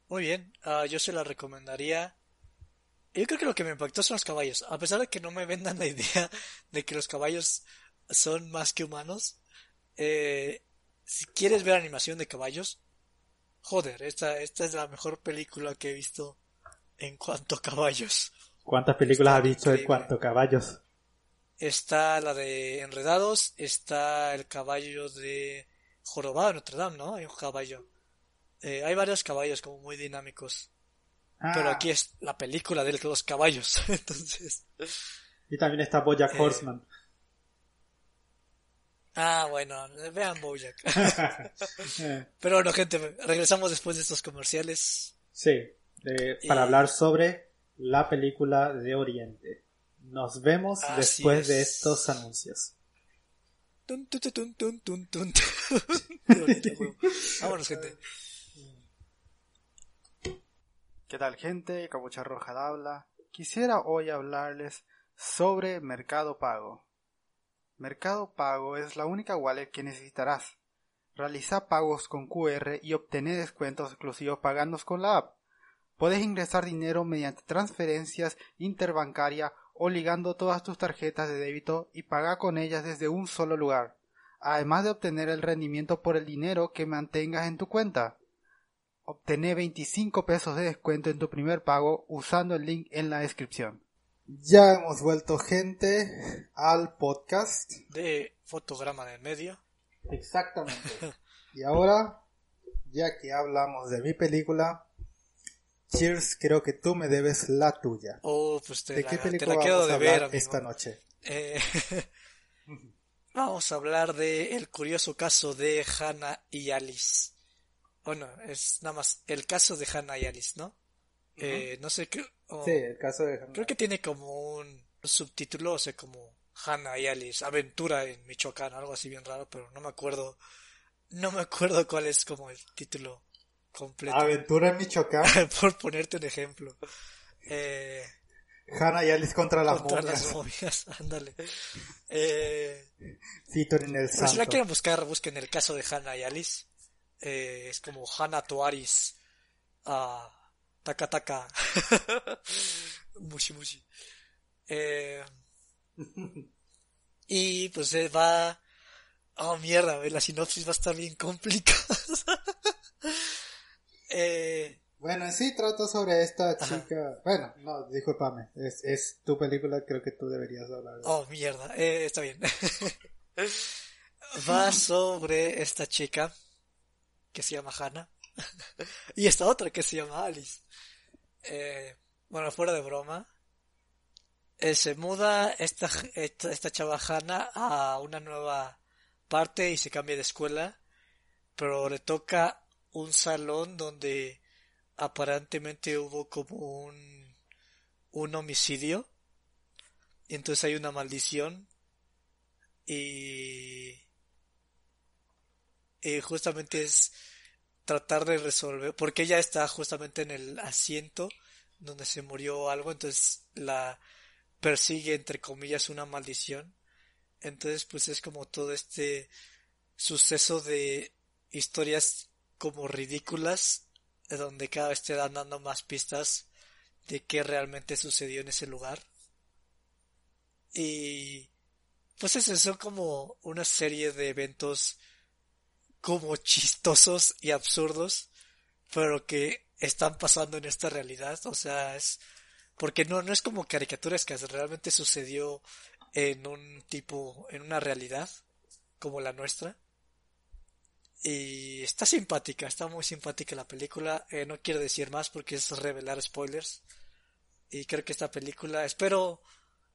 Muy bien, ah, yo se la recomendaría. Yo creo que lo que me impactó son los caballos. A pesar de que no me vendan la idea de que los caballos son más que humanos, eh, si quieres ver animación de caballos, joder, esta, esta es la mejor película que he visto en cuanto a caballos. ¿Cuántas películas has visto en cuanto a caballos? Está la de Enredados, está el caballo de Jorobado en Notre Dame, ¿no? Hay un caballo. Eh, hay varios caballos como muy dinámicos. Pero ah. aquí es la película de los caballos. Entonces, Y también está Bojack Eh, Horseman. Ah, bueno, vean Bojack. Pero bueno, gente, regresamos después de estos comerciales. sí, eh, para Y- hablar sobre la película de Oriente. Nos vemos Así después de es. estos anuncios. Tun, tun, tun. Qué bonito juego. Vámonos, gente. ¿Qué tal gente? Cabucha Roja habla. Quisiera hoy hablarles sobre Mercado Pago. Mercado Pago es la única wallet que necesitarás. Realiza pagos con QR y obtener descuentos exclusivos pagando con la app. Puedes ingresar dinero mediante transferencias interbancaria o ligando todas tus tarjetas de débito y pagar con ellas desde un solo lugar, además de obtener el rendimiento por el dinero que mantengas en tu cuenta. Obtener 25 pesos de descuento en tu primer pago usando el link en la descripción. Ya hemos vuelto gente al podcast. De fotograma de medio. Exactamente. Y ahora, ya que hablamos de mi película, Cheers, creo que tú me debes la tuya. Oh, pues te ¿De la, qué te película la quedo vamos a de ver, hablar amigo. esta noche? Eh, vamos a hablar de el curioso caso de Hannah y Alice. Bueno, es nada más el caso de Hannah y Alice, ¿no? Eh, no sé qué. oh, Sí, el caso de Creo que tiene como un subtítulo, o sea, como Hannah y Alice, aventura en Michoacán, algo así bien raro, pero no me acuerdo. No me acuerdo cuál es como el título completo. Aventura en Michoacán, Por ponerte un ejemplo. Eh, Hannah y Alice contra las contra momias, las momias, ándale. Eh, featuring el Pero si santo. la quieren buscar, busquen el caso de Hannah y Alice. Eh, es como Hannah Tuaris. Ah, taka taka. mushi mushi. Eh, y pues eh, va... Oh mierda, la sinopsis va a estar bien complicada. Eh, Bueno, en sí trata sobre esta Ajá. chica. Bueno, no, discúlpame. Es, es tu película, creo que tú deberías hablar. de- Oh, mierda. Eh, está bien. Va sobre esta chica que se llama Hannah y esta otra que se llama Alice. Eh, bueno, fuera de broma. eh, se muda esta, esta, esta chava Hannah a una nueva parte y se cambia de escuela, pero le toca un salón donde aparentemente hubo como un, un homicidio y entonces hay una maldición y, y justamente es tratar de resolver, porque ella está justamente en el asiento donde se murió algo, entonces la persigue entre comillas una maldición. Entonces pues es como todo este suceso de historias como ridículas, de donde cada vez te dan dando más pistas de qué realmente sucedió en ese lugar. Y pues eso son como una serie de eventos como chistosos y absurdos, pero que están pasando en esta realidad, o sea, es porque no no es como caricaturas que realmente sucedió en un tipo en una realidad como la nuestra. Y está simpática, está muy simpática la película. Eh, no quiero decir más porque es revelar spoilers. Y creo que esta película, espero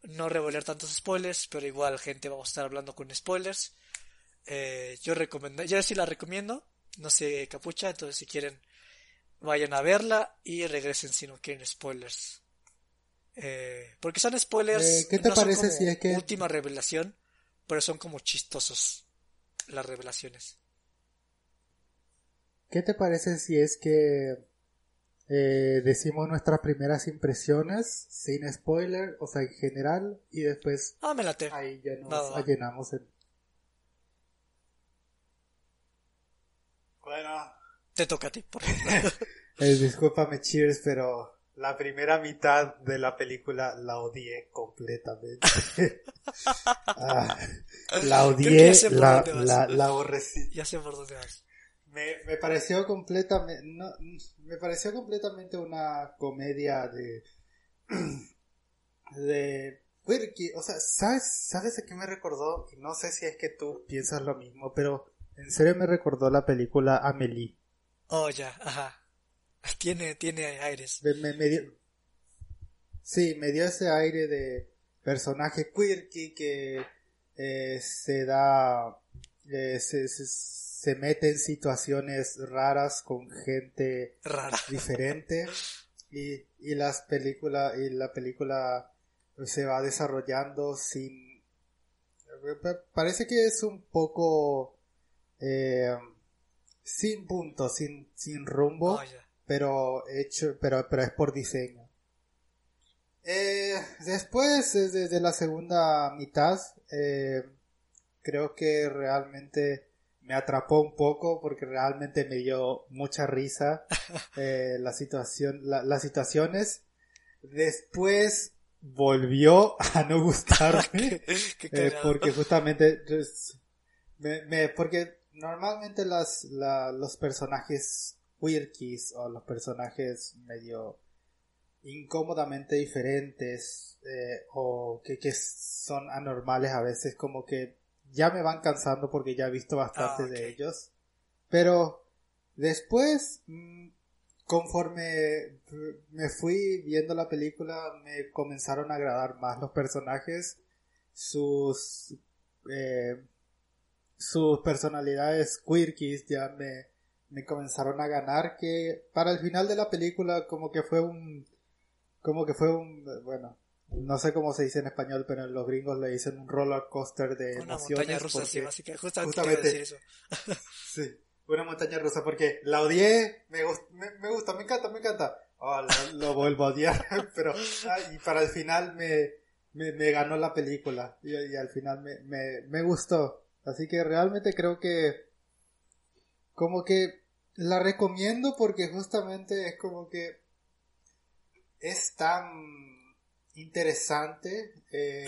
no revelar tantos spoilers, pero igual gente vamos a estar hablando con spoilers. Eh, yo recomiendo, yo sí la recomiendo, no sé capucha, entonces si quieren vayan a verla y regresen si no quieren spoilers. Eh, porque son spoilers, ¿qué te no son parece si es que- última revelación, pero son como chistosos las revelaciones. ¿Qué te parece si es que eh, decimos nuestras primeras impresiones sin spoiler, o sea, en general, y después Ah, me late. ahí ya nos Va, va, va. llenamos en... Bueno, Te toca a ti, por favor. eh, discúlpame, Cheers, pero la primera mitad de la película la odié completamente. Ah, la odié, ya sé por la, dónde vas. la, la aborrecí. ya sé por dónde vas. Me, me pareció completamente no, me pareció completamente una comedia de de que- o sea sabes sabes a qué me recordó Y no sé si es que tú piensas lo mismo pero en serio me recordó la película Amelie Oh, ya, ajá. Tiene, tiene aires. me, me- me dio sí me dio ese aire de personaje quirky que eh, se da, eh, se, se, mete en situaciones raras con gente Rara. diferente y, y las películas y la película se va desarrollando sin parece que es un poco eh, sin punto sin, sin rumbo Oh, pero hecho pero pero es por diseño eh, después desde la segunda mitad eh, creo que realmente me atrapó un poco porque realmente me dio mucha risa eh, la situación la- las situaciones. Después volvió a no gustarme Qué eh, porque justamente pues, me, me- porque normalmente las la- los personajes quirkies o los personajes medio incómodamente diferentes eh, o que, que son anormales a veces como que ya me van cansando porque ya he visto bastante Ah, de ellos. Pero después mm, conforme me fui viendo la película me comenzaron a agradar más los personajes sus eh, sus personalidades quirkies ya me, me comenzaron a ganar que para el final de la película como que fue un como que fue un bueno no sé cómo se dice en español pero en los gringos le dicen un roller coaster de Una emociones montaña rusa, sí, porque- básicamente. Justamente, justamente- quería decir eso. Sí, una montaña rusa porque la odié, me, me, me gusta, me encanta, me encanta. Oh, lo, lo vuelvo a odiar, pero ah, y para el final me, me, me ganó la película y, y al final me, me, me gustó. Así que realmente creo que como que la recomiendo porque justamente es como que es tan interesante eh,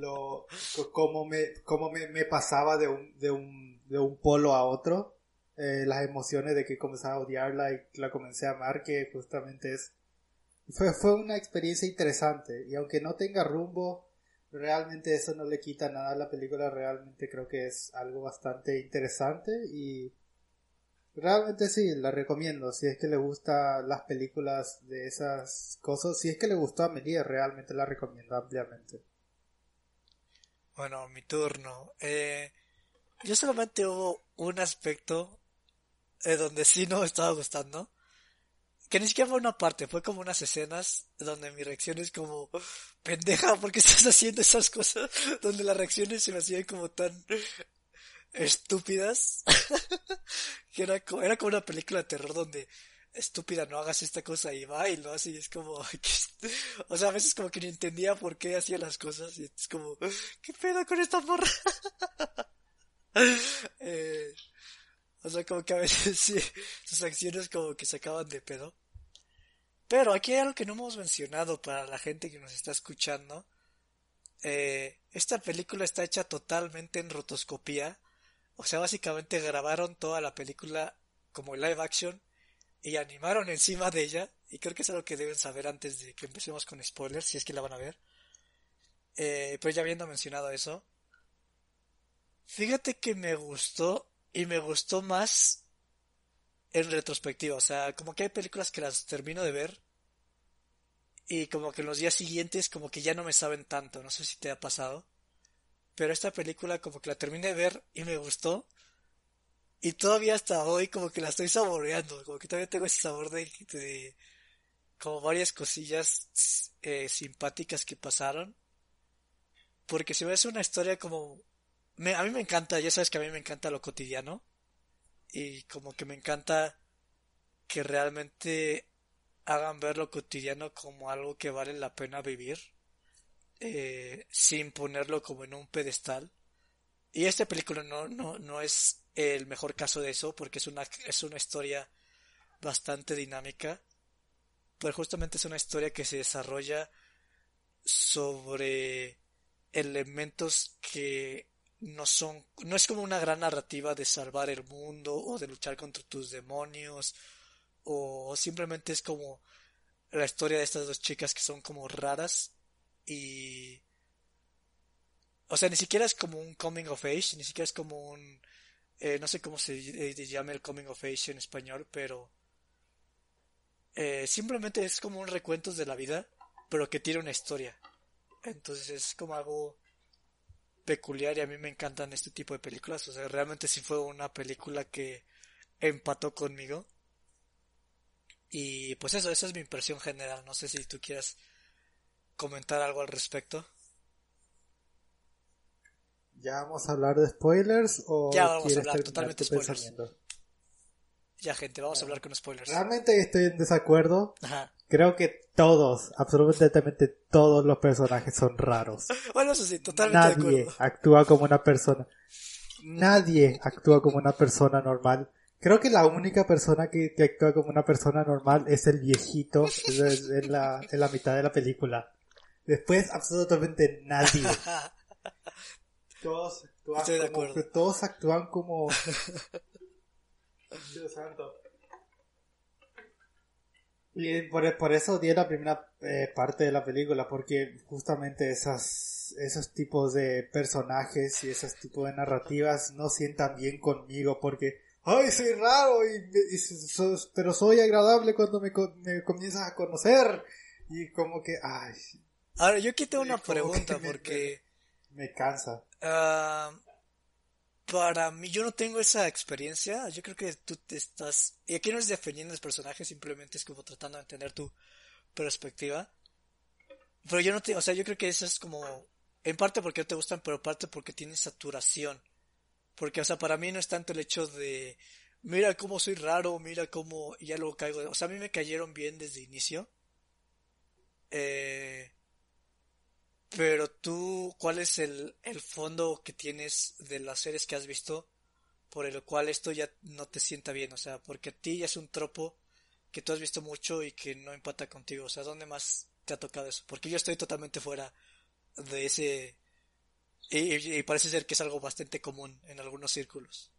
lo cómo me cómo me pasaba de un de un de un polo a otro eh, las emociones de que comenzaba a odiarla y la comencé a amar que justamente es fue fue una experiencia interesante. Y aunque no tenga rumbo realmente eso no le quita nada a la película realmente creo que es algo bastante interesante y Realmente sí, la recomiendo. Si es que le gustan las películas de esas cosas, si es que le gustó a Amelie, realmente la recomiendo ampliamente. Bueno, mi turno. Eh, yo solamente hubo un aspecto eh, donde sí no estaba gustando. Que ni siquiera fue una parte, fue como unas escenas donde mi reacción es como, pendeja, ¿por qué estás haciendo esas cosas? Donde las reacciones se me hacían como tan estúpidas. que era como, era como una película de terror donde, estúpida, no hagas esta cosa y va y lo hace y es como, est- o sea, a veces como que ni entendía por qué hacía las cosas y es como, ¿qué pedo con esta morra? eh, o sea, como que a veces sí, sus acciones como que se acaban de pedo. Pero aquí hay algo que no hemos mencionado para la gente que nos está escuchando. Eh, esta película está hecha totalmente en rotoscopía. O sea, básicamente grabaron toda la película como live action y animaron encima de ella. Y creo que es algo que deben saber antes de que empecemos con spoilers, si es que la van a ver. Eh, pero ya habiendo mencionado eso, fíjate que me gustó y me gustó más en retrospectiva. O sea, como que hay películas que las termino de ver y como que en los días siguientes como que ya no me saben tanto. No sé si te ha pasado. Pero esta película como que la terminé de ver y me gustó. Y todavía hasta hoy como que la estoy saboreando. Como que todavía tengo ese sabor de, como varias cosillas eh, simpáticas que pasaron. Porque me hace una historia como... Me, a mí me encanta, ya sabes que a mí me encanta lo cotidiano. Y como que me encanta que realmente hagan ver lo cotidiano como algo que vale la pena vivir. Eh, sin ponerlo como en un pedestal. Y esta película no, no, no es el mejor caso de eso, porque es una, es una historia bastante dinámica. Pero justamente es una historia que se desarrolla sobre elementos que no son, no es como una gran narrativa de salvar el mundo o de luchar contra tus demonios o simplemente es como la historia de estas dos chicas que son como raras y o sea ni siquiera es como un coming of age ni siquiera es como un eh, no sé cómo se eh, llama el coming of age en español pero eh, simplemente es como un recuento de la vida pero que tiene una historia Entonces es como algo peculiar y a mí me encantan este tipo de películas. O sea, realmente sí fue una película que empató conmigo. Y pues eso, esa es mi impresión general. No sé si tú quieras comentar algo al respecto. ¿Ya vamos a hablar de spoilers o ya vamos a hablar totalmente spoilers? Ya gente, vamos a hablar con spoilers. Realmente estoy en desacuerdo. Creo que todos, absolutamente todos los personajes son raros. bueno, eso sí, totalmente Nadie actúa como una persona. Nadie actúa como una persona normal. Creo que la única persona que, actúa como una persona normal es el viejito en la, en la mitad de la película. Después, absolutamente nadie. Todos actúan como, todos actúan como... Dios santo. Y por, por eso di la primera eh, parte de la película, porque justamente esas, esos tipos de personajes y esos tipos de narrativas no sientan bien conmigo, porque ay, soy raro, y, pero soy agradable cuando me, me, comienzas a conocer. Y como que, ay. Ahora, yo aquí tengo una pregunta porque... Me, cansa. Ah, para mí, yo no tengo esa experiencia. Yo creo que tú te estás... Y aquí no es defendiendo el personaje, simplemente es como tratando de entender tu perspectiva. Pero yo no te... O sea, yo creo que eso es como... En parte porque no te gustan, pero parte porque tienen saturación. Porque, o sea, para mí no es tanto el hecho de, mira cómo soy raro, mira cómo, y ya luego caigo. O sea, a mí me cayeron bien desde inicio. Eh, pero tú, ¿cuál es el, el fondo que tienes de las series que has visto por el cual esto ya no te sienta bien? O sea, porque a ti ya es un tropo que tú has visto mucho y que no empata contigo. O sea, ¿dónde más te ha tocado eso? Porque yo estoy totalmente fuera de ese y, parece ser que es algo bastante común en algunos círculos.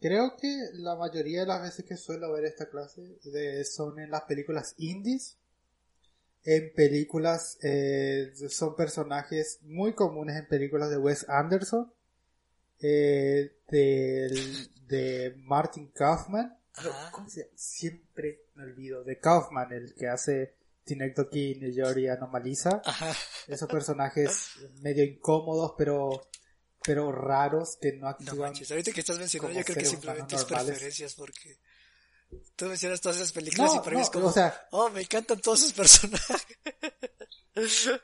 Creo que la mayoría de las veces que suelo ver esta clase de, son en las películas indies. En películas eh, son personajes muy comunes en películas de Wes Anderson, eh, de Martin Kaufman. Siempre me olvido. De Kaufman, el que hace Tinectoki, New y Anomaliza. Esos personajes medio incómodos, pero pero raros que no actúan. No manches, ahorita que estás mencionando, yo creo que simplemente es preferencias porque tú mencionas todas esas películas y para mí es como, o sea, oh, me encantan todos esos personajes.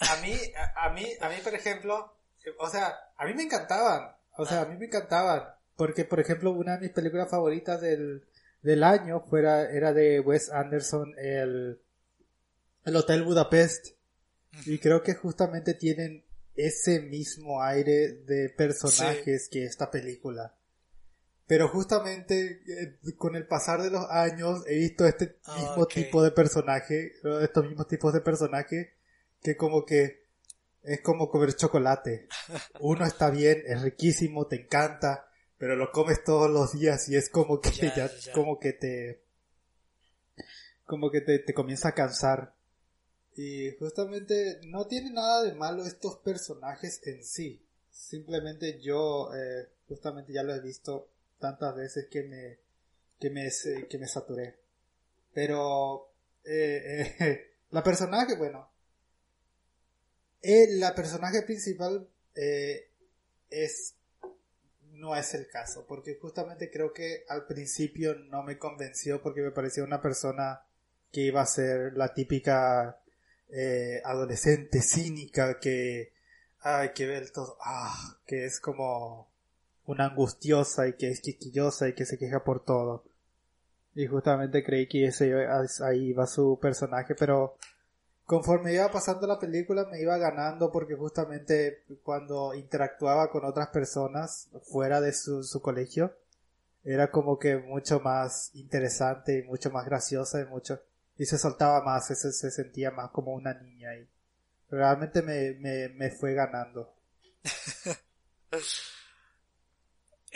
a mí, a, mí, a mí, por ejemplo, o sea, a mí me encantaban, o sea, a mí me encantaban, porque, por ejemplo, una de mis películas favoritas del, del año fuera, era de Wes Anderson, el el Hotel Budapest. Y creo que justamente tienen ese mismo aire de personajes que esta película. Pero justamente eh, con el pasar de los años he visto este ah, mismo tipo de personaje, estos mismos tipos de personaje que como que es como comer chocolate. Uno está bien, es riquísimo, te encanta, pero lo comes todos los días y es como que ya, como que te como que te, te comienza a cansar. Y justamente no tiene nada de malo estos personajes en sí. Simplemente yo eh, justamente ya lo he visto tantas veces que me que me, que me saturé. Pero eh, eh, la personaje, bueno, la personaje principal es no es el caso, porque justamente creo que al principio no me convenció porque me parecía una persona que iba a ser la típica eh, adolescente cínica que, ay, que todo, ah, que es como una angustiosa y que es chiquillosa y que se queja por todo. Y justamente creí que ese ahí iba su personaje, pero conforme iba pasando la película me iba ganando porque justamente cuando interactuaba con otras personas fuera de su, su colegio era como que mucho más interesante y mucho más graciosa y mucho y se soltaba más, se, se sentía más como una niña y realmente me, me, me fue ganando.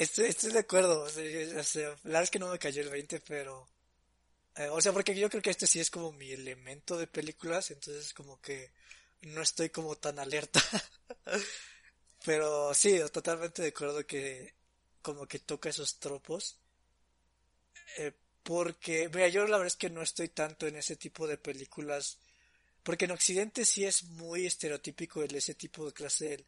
estoy, estoy de acuerdo, o sea, la verdad es que no me cayó el 20, pero... Eh, o sea, porque yo creo que este sí es como mi elemento de películas, entonces como que no estoy como tan alerta. pero sí, totalmente de acuerdo que como que toca esos tropos. Eh, porque, mira, yo la verdad es que no estoy tanto en ese tipo de películas Porque en Occidente sí es muy estereotípico el, ese tipo de clase.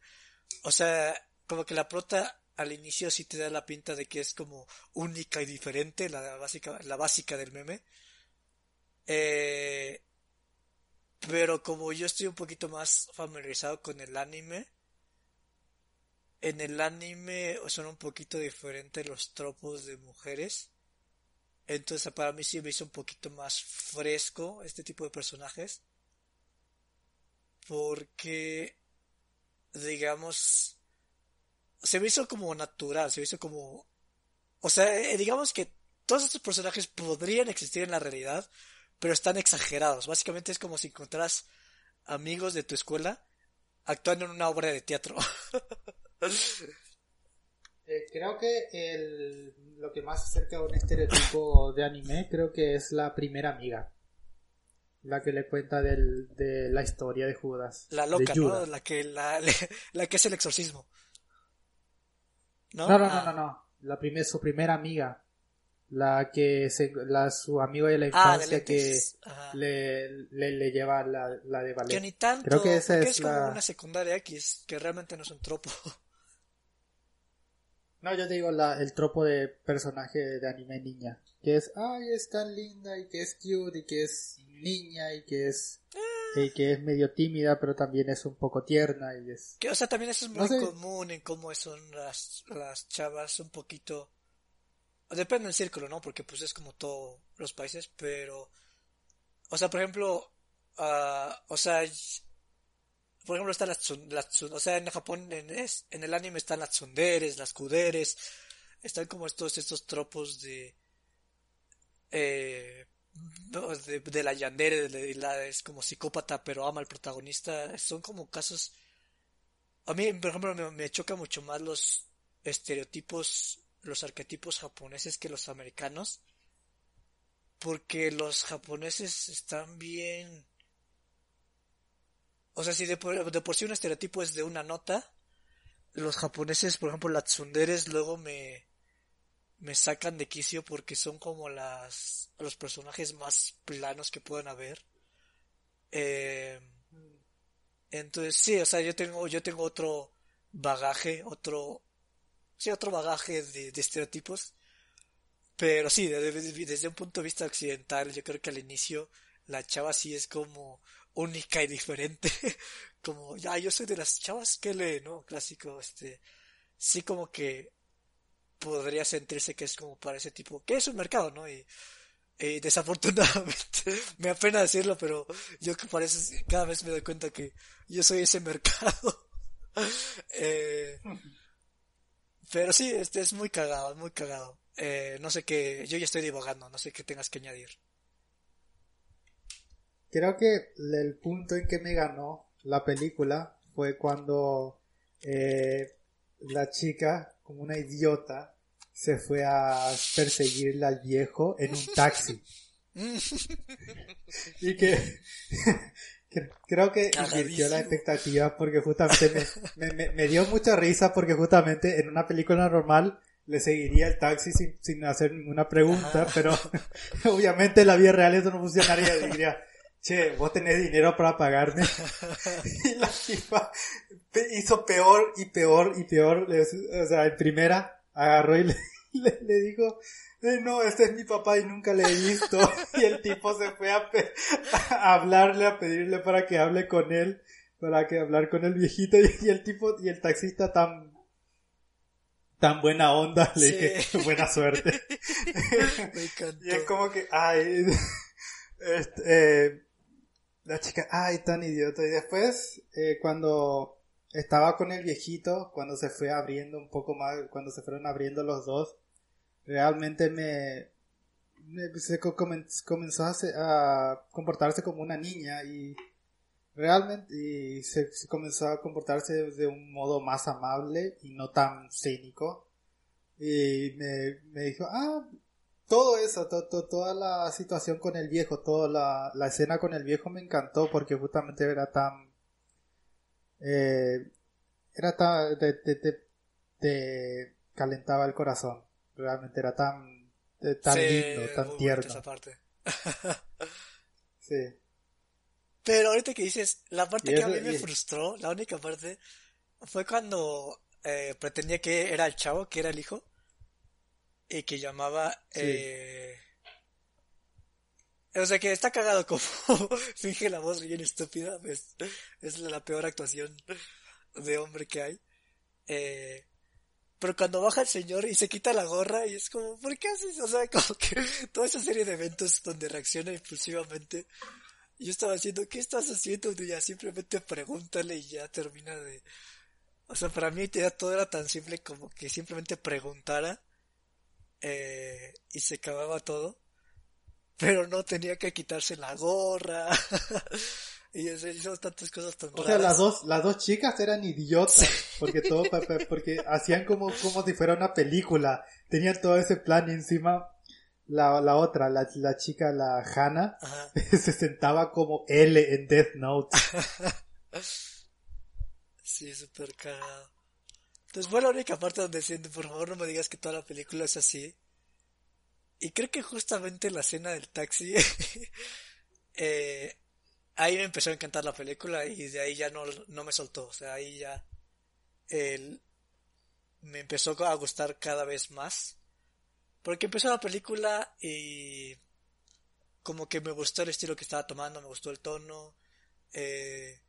o sea, como que la prota al inicio sí te da la pinta de que es como única y diferente, la básica, la básica del meme. Eh, pero como yo estoy un poquito más familiarizado con el anime, en el anime son un poquito diferentes los tropos de mujeres. Entonces para mí sí me hizo un poquito más fresco este tipo de personajes. Porque, digamos, se me hizo como natural, se me hizo como... O sea, eh, digamos que todos estos personajes podrían existir en la realidad, pero están exagerados. Básicamente es como si encontraras amigos de tu escuela actuando en una obra de teatro. Eh, creo que el, lo que más acerca a un estereotipo de anime creo que es la primera amiga. La que le cuenta del, de la historia de Judas. La loca, ¿no? La que, la, la que es el exorcismo. ¿No? No, no, no, no, La primer, su primera amiga. La que se, la, su amigo de la ah, infancia que le, le, lleva la, la de ballet. Que ni tanto, Creo que esa es, como una secundaria X, que realmente no es un tropo. No, yo te digo la, el tropo de personaje de anime niña. Que es, ay, es tan linda y que es cute y que es niña y que es ah. Y que es medio tímida pero también es un poco tierna y es que o sea también eso es muy común en cómo son las, las chavas un poquito depende del círculo no porque pues es como todos los países pero o sea por ejemplo uh, o sea por ejemplo están las, las o sea en Japón en, en el anime están las tsunderes las kuderes están como estos estos tropos de eh, de, la yandere, de la, es como psicópata pero ama al protagonista, son como casos... A mí, por ejemplo, me, choca mucho más los estereotipos, los arquetipos japoneses que los americanos, porque los japoneses están bien... O sea, si de por, de sí un estereotipo es de una nota, los japoneses, por ejemplo, las tsunderes luego me me sacan de quicio porque son como las los personajes más planos que pueden haber. Eh, entonces sí, o sea, yo tengo yo tengo otro bagaje, otro sí, otro bagaje de, estereotipos. Pero sí, desde, un punto de vista occidental, yo creo que al inicio la chava sí es como única y diferente. como, ya, yo soy de las chavas que lee, ¿no? Clásico, este. Sí, como que podría sentirse que es como para ese tipo, que es un mercado, ¿no? Y, desafortunadamente, me apena decirlo, pero yo que parece, cada vez me doy cuenta que yo soy ese mercado. eh, pero sí, este es muy cagado, muy cagado. Eh, no sé qué, yo ya estoy divagando, no sé qué tengas que añadir. Creo que el punto en que me ganó la película fue cuando eh, la chica, como una idiota, se fue a perseguirle al viejo en un taxi. y que, creo que invirtió la expectativa porque justamente me, dio mucha risa porque justamente en una película normal le seguiría el taxi sin, hacer ninguna pregunta, pero obviamente en la vida real eso no funcionaría. Diría, che, vos tenés dinero para pagarme. y la chica hizo peor y peor y peor. O sea, en primera agarró y le, le, dijo, eh, no, este es mi papá y nunca le he visto. y el tipo se fue a, hablarle, a pedirle para que hable con él, para que hablar con el viejito y, el tipo, y el taxista tan, tan buena onda, le dije, buena suerte. y es como que, ay, este, eh, la chica, ay, tan idiota. Y después, eh, cuando estaba con el viejito cuando se fue abriendo un poco más, cuando se fueron abriendo los dos. Realmente me, se comenzó a, comportarse como una niña y realmente y se, comenzó a comportarse de, un modo más amable y no tan cínico. Y me, me dijo, ah, todo eso, toda la situación con el viejo, toda la, la escena con el viejo me encantó porque justamente era tan eh, era tan, te, calentaba el corazón. Realmente era tan, tan lindo, tan tierno. parte. sí. Pero ahorita que dices, la parte que a mí me frustró, la única parte, fue cuando eh, pretendía que era el chavo, que era el hijo, y que llamaba... Eh... O sea que está cagado como finge la voz bien estúpida, es, es la peor actuación de hombre que hay. Eh, pero cuando baja el señor y se quita la gorra y es como, ¿por qué haces? O sea, como que toda esa serie de eventos donde reacciona impulsivamente. Yo estaba haciendo, ¿qué estás haciendo? Y ya simplemente pregúntale y ya termina de... O sea, para mí todo era tan simple como que simplemente preguntara eh, y se acababa todo. Pero no tenía que quitarse la gorra. Y hizo tantas cosas tan O sea, las dos, las dos chicas eran idiotas. Porque todo, porque hacían como, como si fuera una película. Tenían todo ese plan y encima la, la otra, la, la chica, la Hannah, se sentaba como L en Death Note. sí, súper cagado. Entonces fue la única parte donde siento, por favor no me digas que toda la película es así. Y creo que justamente la escena del taxi eh, ahí me empezó a encantar la película y de ahí ya no, no me soltó. O sea, ahí ya me empezó a gustar cada vez más. Porque empezó la película y como que me gustó el estilo que estaba tomando, me gustó el tono, eh,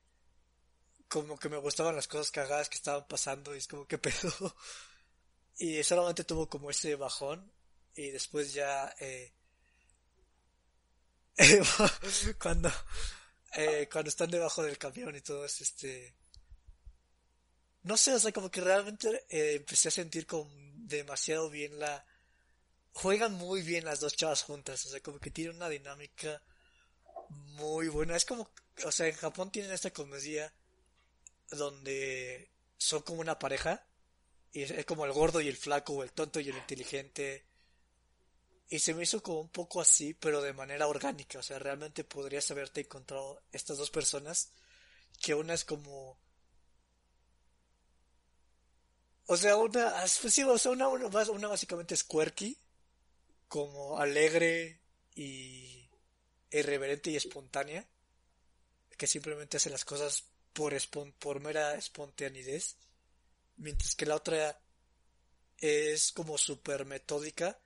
como que me gustaban las cosas cagadas que estaban pasando y es como que pedo. y solamente tuvo como ese bajón y después ya eh, cuando eh, cuando están debajo del camión y todo es este no sé o sea como que realmente eh, empecé a sentir como demasiado bien la juegan muy bien las dos chavas juntas o sea como que tienen una dinámica muy buena. Es como o sea en Japón tienen esta comedia donde son como una pareja y es como el gordo y el flaco o el tonto y el inteligente y se me hizo como un poco así, pero de manera orgánica. O sea, realmente podrías haberte encontrado estas dos personas. Que una es como. O sea, una. Pues sí, o sea, una, una, básicamente es quirky. Como alegre y. irreverente y espontánea. Que simplemente hace las cosas por, por mera espontaneidad. Mientras que la otra es como súper metódica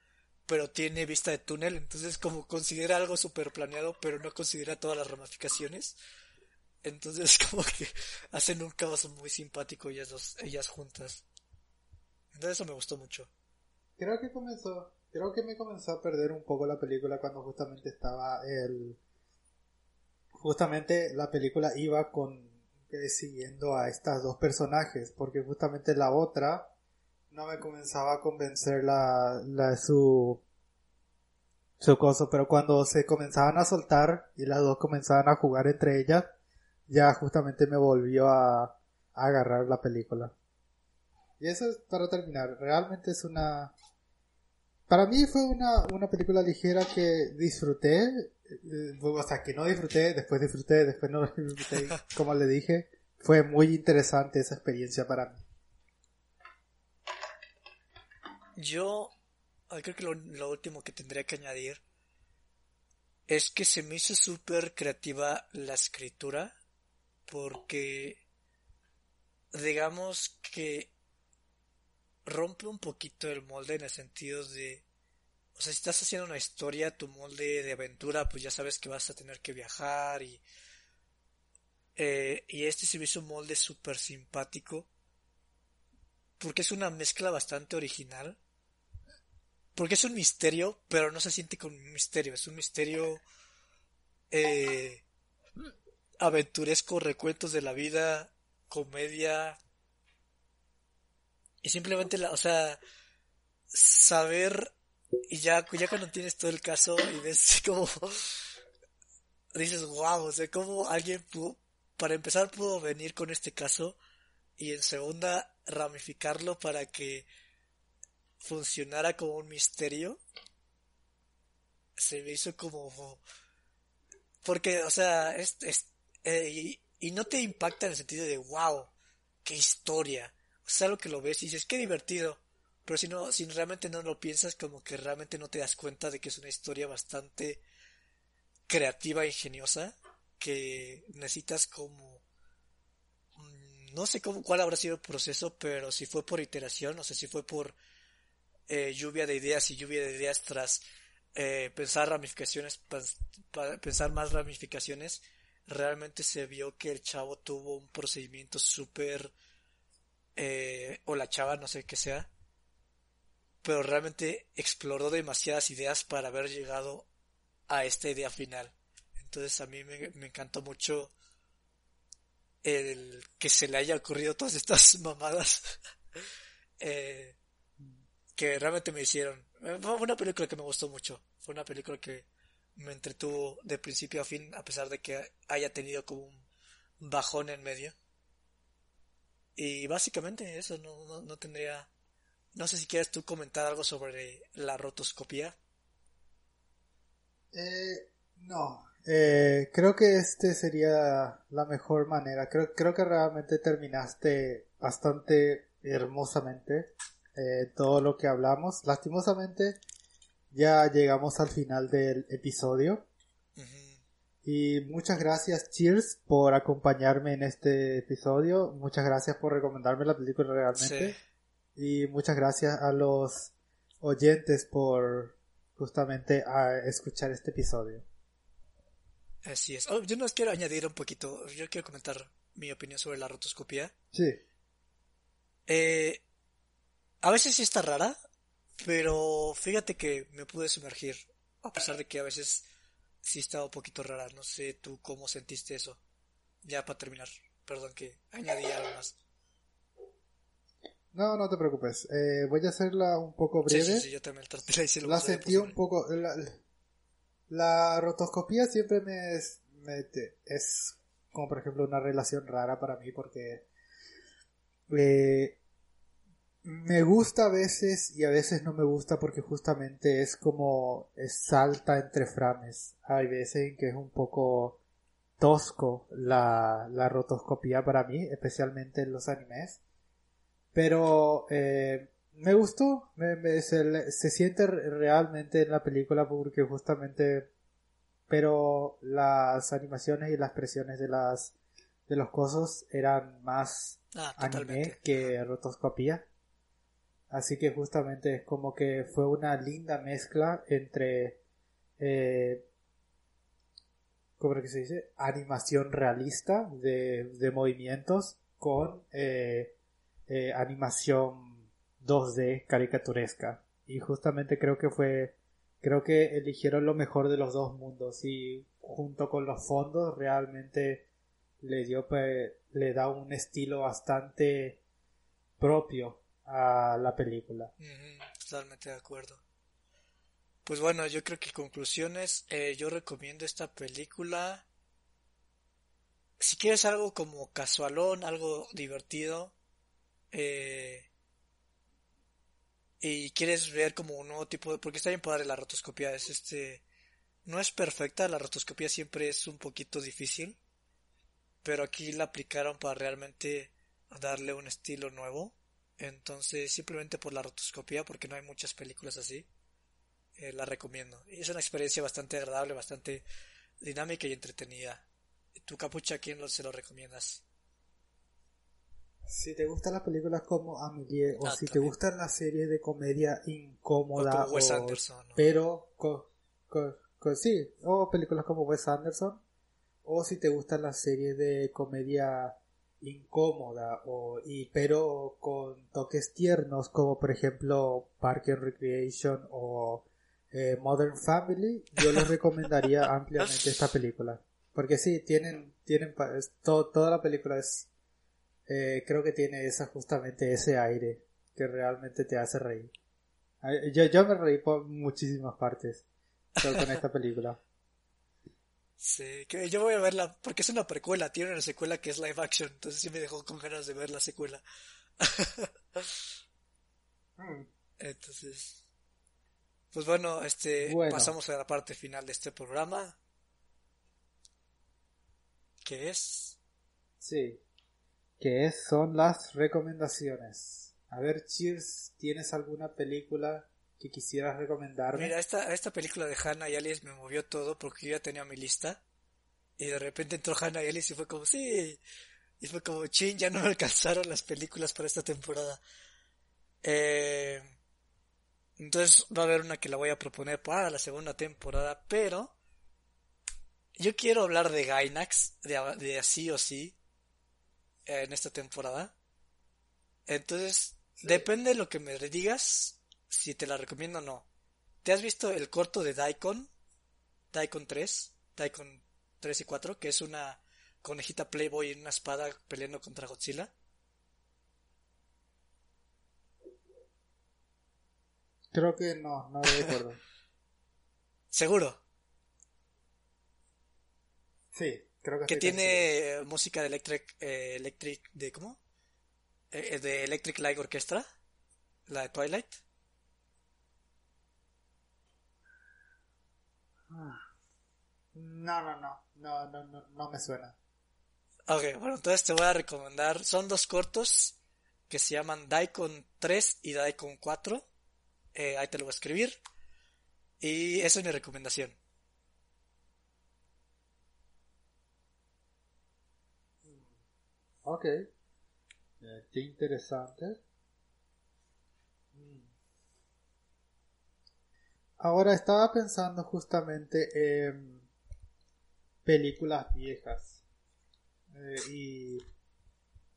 pero tiene vista de túnel, entonces como considera algo súper planeado, pero no considera todas las ramificaciones. Entonces como que hacen un caos muy simpático ellas dos, ellas juntas. Entonces eso me gustó mucho. Creo que comenzó, creo que me comenzó a perder un poco la película cuando justamente estaba el, justamente la película iba con siguiendo a estas dos personajes, porque justamente la otra no me comenzaba a convencer la, la su su cosa, pero cuando se comenzaban a soltar y las dos comenzaban a jugar entre ellas, ya justamente me volvió a, a agarrar la película. Y eso es para terminar, realmente es una para mí fue una, una película ligera que disfruté, eh, o sea, que no disfruté, después disfruté, después no disfruté, como le dije, fue muy interesante esa experiencia para mí. Yo ah, creo que lo, último que tendría que añadir es que se me hizo súper creativa la escritura porque digamos que rompe un poquito el molde en el sentido de o sea si estás haciendo una historia tu molde de aventura pues ya sabes que vas a tener que viajar y eh, y este se me hizo un molde súper simpático porque es una mezcla bastante original porque es un misterio, pero no se siente como un misterio. Es un misterio eh, aventuresco, recuentos de la vida, comedia. Y simplemente, la, o sea, saber. Y ya, ya cuando tienes todo el caso y ves como. dices, wow, o sea, cómo alguien pudo. Para empezar, pudo venir con este caso. Y en segunda, ramificarlo para que funcionara como un misterio, se me hizo como... Porque, o sea, es, eh, y, no te impacta en el sentido de, wow, qué historia. O sea, lo que lo ves y dices, qué divertido. Pero si no, si realmente no lo piensas, como que realmente no te das cuenta de que es una historia bastante creativa e ingeniosa. que necesitas como mm, no sé cómo cuál habrá sido el proceso, pero si fue por iteración, no sé si fue por eh, lluvia de ideas y lluvia de ideas tras eh, pensar ramificaciones, pensar más ramificaciones, realmente se vio que el chavo tuvo un procedimiento súper, eh, o la chava, no sé qué sea, pero realmente exploró demasiadas ideas para haber llegado a esta idea final. Entonces a mí me, encantó mucho el que se le haya ocurrido todas estas mamadas eh, que realmente me hicieron. Fue una película que me gustó mucho. Fue una película que me entretuvo de principio a fin, a pesar de que haya tenido como un bajón en medio. Y básicamente eso, no, no, tendría... No sé si quieres tú comentar algo sobre la rotoscopía. Eh, no, eh, creo que este sería la mejor manera. Creo, creo que realmente terminaste bastante hermosamente eh, todo lo que hablamos. Lastimosamente, ya llegamos al final del episodio. Y muchas gracias, Cheers, por acompañarme en este episodio. Muchas gracias por recomendarme la película realmente. Y muchas gracias a los oyentes por justamente a escuchar este episodio. Así es. Oh, yo nos quiero añadir un poquito. Yo quiero comentar mi opinión sobre la rotoscopía. Sí. Eh, a veces sí está rara, pero fíjate que me pude sumergir, a pesar de que a veces sí estaba un poquito rara. No sé tú cómo sentiste eso. Ya para terminar, perdón que añadí algo más. No, no te preocupes. Eh, voy a hacerla un poco breve. Sí, sí, yo también La sentí un poco. La, la, rotoscopía siempre me es, me es como por ejemplo una relación rara para mí porque eh, me gusta a veces y a veces no me gusta porque justamente es como es salta entre frames. Hay veces en que es un poco tosco la, la rotoscopía para mí, especialmente en los animes. Pero eh, me gustó, me, se, se, siente realmente en la película porque justamente... Pero las animaciones y las expresiones de las de los cosos eran más ah, anime que rotoscopía. Así que justamente es como que fue una linda mezcla entre, eh, ¿cómo que se dice? Animación realista de, de movimientos con eh, eh, animación 2D caricaturesca. Y justamente creo que fue, creo que eligieron lo mejor de los dos mundos y junto con los fondos realmente le dio, pues, le da un estilo bastante propio a la película. totalmente de acuerdo. Pues bueno, yo creo que conclusiones, eh, yo recomiendo esta película. Si quieres algo como casualón, algo divertido, eh, y quieres ver como un nuevo tipo de... Porque está bien padre la rotoscopia, es este... No es perfecta, la rotoscopia siempre es un poquito difícil, pero aquí la aplicaron para realmente darle un estilo nuevo entonces, simplemente por la rotoscopía, porque no hay muchas películas así, eh, la recomiendo. Y es una experiencia bastante agradable, bastante dinámica y entretenida. ¿Tu capucha quién se lo recomiendas? Si te gustan las películas como Amelie o ah, si te gustan las series de comedia incómoda o Wes Anderson, pero sí, o películas como Wes Anderson o si te gustan las series de comedia incómoda o y pero con toques tiernos como por ejemplo Park and Recreation o eh, Modern Family yo les recomendaría ampliamente esta película. Porque sí tienen tienen toda la película es eh, creo que tiene esa justamente ese aire que realmente te hace reír. Yo, yo me reí por muchísimas partes con esta película Sí, que yo voy a verla porque es una precuela, tiene una secuela que es live action, entonces sí me dejó con ganas de ver la secuela. Entonces, pues bueno, este, pasamos a la parte final de este programa. ¿Qué es? Sí, que es, son las recomendaciones. A ver, Cheers, ¿tienes alguna película que quisieras recomendarme? Mira, esta, esta película de Hannah y Alice me movió todo porque yo ya tenía mi lista Y de repente entró Hannah Ellis y fue como, sí. Y fue como, chin, ya no me alcanzaron las películas para esta temporada. Eh, entonces va a haber una que la voy a proponer para la segunda temporada, pero yo quiero hablar de Gainax, de, de así o sí, en esta temporada. Entonces, depende de lo que me digas, si te la recomiendo o no. ¿Te has visto el corto de Daikon? Daikon 3, Daikon 3 y 4, que es una conejita Playboy en una espada peleando contra Godzilla. Creo que no, no recuerdo. ¿Seguro? Sí, creo que Que tiene música de Electric, eh, Electric, ¿de cómo? Eh, de Electric Light Orchestra, la de Twilight. No, no, no, no, no, no, no me suena. Ok, bueno, entonces te voy a recomendar, son dos cortos que se llaman Daikon 3 y Daikon 4. Eh, ahí te lo voy a escribir. Y esa es mi recomendación. Ok. Eh, qué interesante. Ahora estaba pensando justamente en películas viejas. Eh, y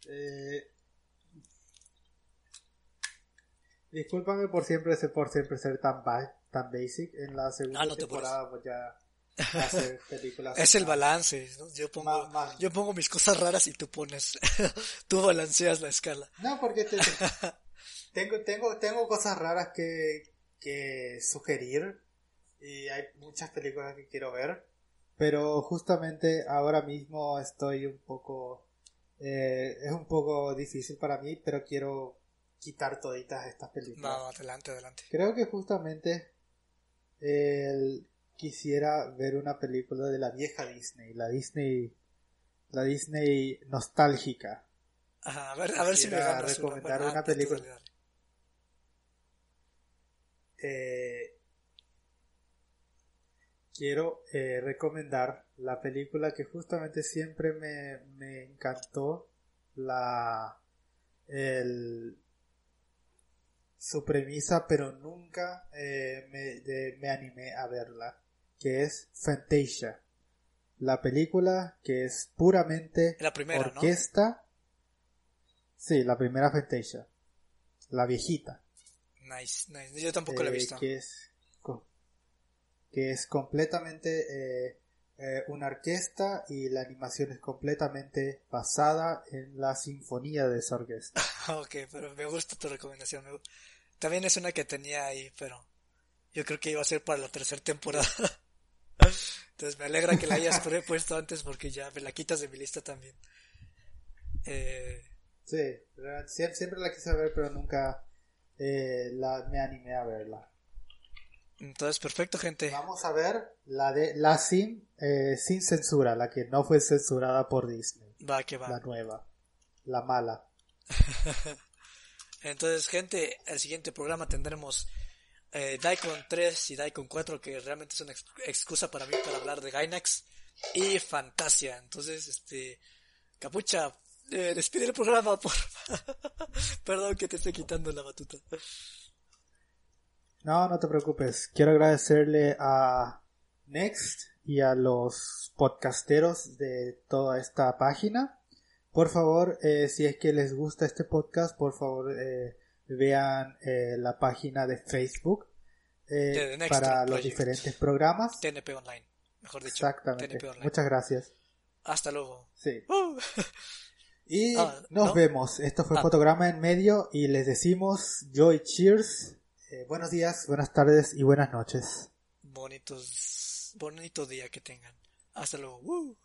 eh, discúlpame por siempre ser por siempre ser tan ba- tan basic en la segunda Ah, no te temporada voy a hacer películas Es el balance, ¿no? Yo pongo, más- más- yo pongo mis cosas raras y tú pones, tú balanceas la escala. No, porque te- tengo, tengo, tengo cosas raras que, que sugerir y hay muchas películas que quiero ver, pero justamente ahora mismo estoy un poco, eh, es un poco difícil para mí, pero quiero quitar toditas estas películas. No, adelante, adelante. Creo que justamente el- quisiera ver una película de la vieja Disney, la Disney, la Disney nostálgica. Ajá, a ver, a ver si me ganas recomendar Bueno, una película. Eh, quiero eh, recomendar la película que justamente siempre me, me encantó la el, su premisa pero nunca eh, me, de- me animé a verla que es Fantasia. La película que es puramente La primera, ¿no? orquesta. Sí la primera Fantasia. La viejita Nice, nice. Yo tampoco la he eh, visto. Que es, que es completamente eh, eh, una orquesta y la animación es completamente basada en la sinfonía de esa orquesta. Ok, pero me gusta tu recomendación. También es una que tenía ahí, pero yo creo que iba a ser para la tercera temporada. Entonces me alegra que la hayas pu- puesto antes porque ya me la quitas de mi lista también. Eh, Sí, siempre la quise ver, pero nunca eh, la, me animé a verla. entonces, perfecto, gente. Vamos a ver la de la sin, eh, sin censura, la que no fue censurada por Disney, Va, que va. la nueva, la mala. Entonces, gente, el siguiente programa tendremos eh, Daikon 3 y Daikon 4, que realmente es una ex- excusa para mí para hablar de Gainax y Fantasia. Entonces, este, Capucha, eh, despide el programa, por Perdón que te esté quitando la batuta. No, no te preocupes. Quiero agradecerle a Next y a los podcasteros de toda esta página. Por favor, eh, si es que les gusta este podcast, por favor eh, vean eh, la página de Facebook para los diferentes programas. TNP Online, mejor dicho. Exactamente. Muchas gracias. Hasta luego. Sí. Uh. Y Ah, nos ¿no? vemos. Esto fue Ah. Fotograma en Medio y les decimos Joy Cheers. Eh, buenos días, buenas tardes y buenas noches. Bonitos, bonito día que tengan. Hasta luego.